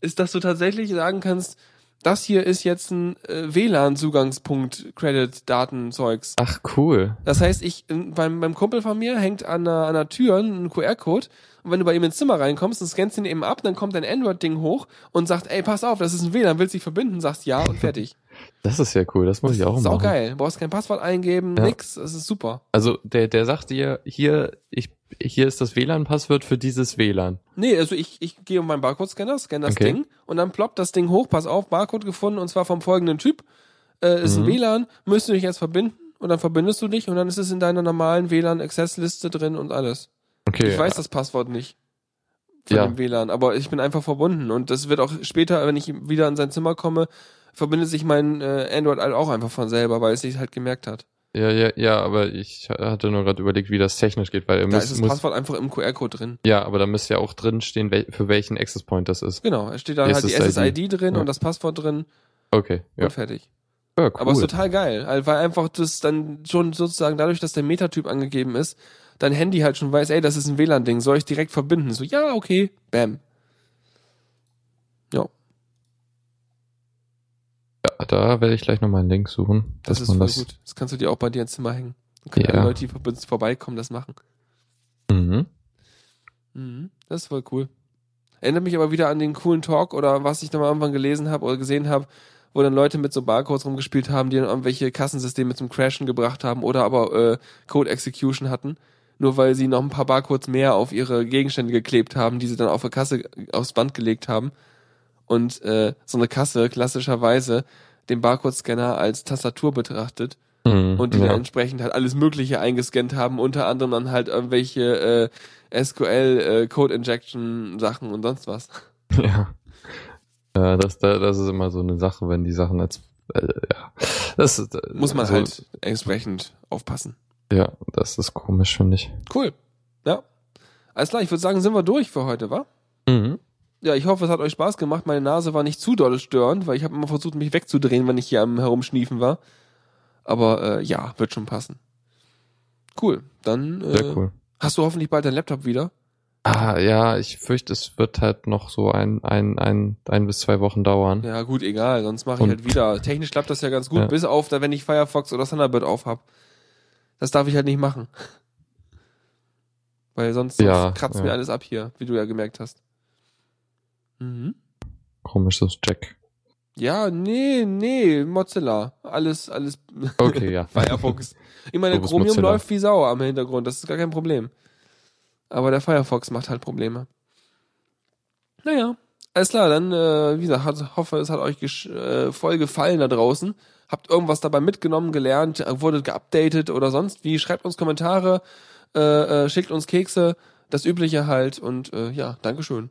ist, dass du tatsächlich sagen kannst, das hier ist jetzt ein äh, WLAN-Zugangspunkt, Credit-Datenzeugs. Ach, cool. Das heißt, ich beim, beim Kumpel von mir hängt an der, an der Tür ein QR-Code und wenn du bei ihm ins Zimmer reinkommst und scannst ihn eben ab, dann kommt dein Android-Ding hoch und sagt, ey, pass auf, das ist ein WLAN, willst du dich verbinden? Sagst ja und fertig. Das ist ja cool. Das muss ich auch Sau machen. geil. Du brauchst kein Passwort eingeben, Ja. nix. Das ist super. Also der, der sagt dir, hier, ich, hier ist das WLAN-Passwort für dieses WLAN. Nee, also ich, ich gehe auf meinen Barcode-Scanner, scanne das Okay. Ding und dann ploppt das Ding hoch, pass auf, Barcode gefunden und zwar vom folgenden Typ. Äh, ist ein Mhm. WLAN, müsst du dich jetzt verbinden und dann verbindest du dich und dann ist es in deiner normalen WLAN-Access-Liste drin und alles. Okay. Ich weiß das Passwort nicht von Ja. dem WLAN, aber ich bin einfach verbunden und das wird auch später, wenn ich wieder in sein Zimmer komme, verbindet sich mein äh, Android halt auch einfach von selber, weil es sich halt gemerkt hat. Ja, ja, ja, aber ich hatte nur gerade überlegt, wie das technisch geht, weil er Da muss, ist das muss Passwort einfach im QR-Code drin. ja, aber da müsste ja auch drin stehen, wel, für welchen Access Point das ist. Genau, es steht da halt die SSID. Drin Ja. und das Passwort drin Okay, ja. und fertig. ja cool. Aber es ist total geil, halt, weil einfach das dann schon sozusagen dadurch, dass der Metatyp angegeben ist, dein Handy halt schon weiß, ey, das ist ein WLAN-Ding, soll ich direkt verbinden? So, ja, okay, bam. Ja, da werde ich gleich nochmal einen Link suchen. das ist voll gut. Das kannst du dir auch bei dir ins Zimmer hängen. Dann können Ja. alle Leute, die vor- vorbeikommen, das machen. Mhm. Mhm, das ist voll cool. Erinnert mich aber wieder an den coolen Talk oder was ich da mal irgendwann gelesen habe oder gesehen habe, wo dann Leute mit so Barcodes rumgespielt haben, die dann irgendwelche Kassensysteme zum Crashen gebracht haben oder aber äh, Code Execution hatten, nur weil sie noch ein paar Barcodes mehr auf ihre Gegenstände geklebt haben, die sie dann auf der Kasse aufs Band gelegt haben. Und äh, so eine Kasse klassischerweise den Barcode-Scanner als Tastatur betrachtet Mhm. und die ja. dann entsprechend halt alles Mögliche eingescannt haben, unter anderem dann halt irgendwelche äh, SQL äh, Code Injection Sachen und sonst was. Ja. Ja, das, da- das ist immer so eine Sache, wenn die Sachen als äh, ja. Das ist, äh, Muss man so, halt entsprechend aufpassen. Ja, das ist komisch, finde ich. Cool. Ja. Alles klar, ich würde sagen, sind wir durch für heute, wa? Mhm. Ja, ich hoffe, es hat euch Spaß gemacht. Meine Nase war nicht zu doll störend, weil ich habe immer versucht, mich wegzudrehen, wenn ich hier am Herumschniefen war. Aber äh, ja, wird schon passen. Cool. Dann äh, Sehr cool. hast du hoffentlich bald deinen Laptop wieder. Ah, ja, ich fürchte, es wird halt noch so ein, ein, ein, ein bis zwei Wochen dauern. Ja, gut, egal, sonst mache ich halt wieder. Technisch klappt das ja ganz gut, Ja. bis auf, da wenn ich Firefox oder Thunderbird aufhab. Das darf ich halt nicht machen. Weil sonst, sonst Ja, kratzt ja. mir alles ab hier, wie du ja gemerkt hast. Mhm. Komisches Jack. Ja, nee, nee, Mozilla. Alles, alles Okay, ja. Firefox. Ich meine, Chromium Mozilla. läuft wie Sau am Hintergrund, das ist gar kein Problem. Aber der Firefox macht halt Probleme. Naja, alles klar, dann, äh, wie gesagt, hat, hoffe, es hat euch äh, voll gefallen da draußen. Habt irgendwas dabei mitgenommen, gelernt, äh, wurdet geupdatet oder sonst wie. Schreibt uns Kommentare, äh, äh, schickt uns Kekse, das Übliche halt und äh, ja, Dankeschön.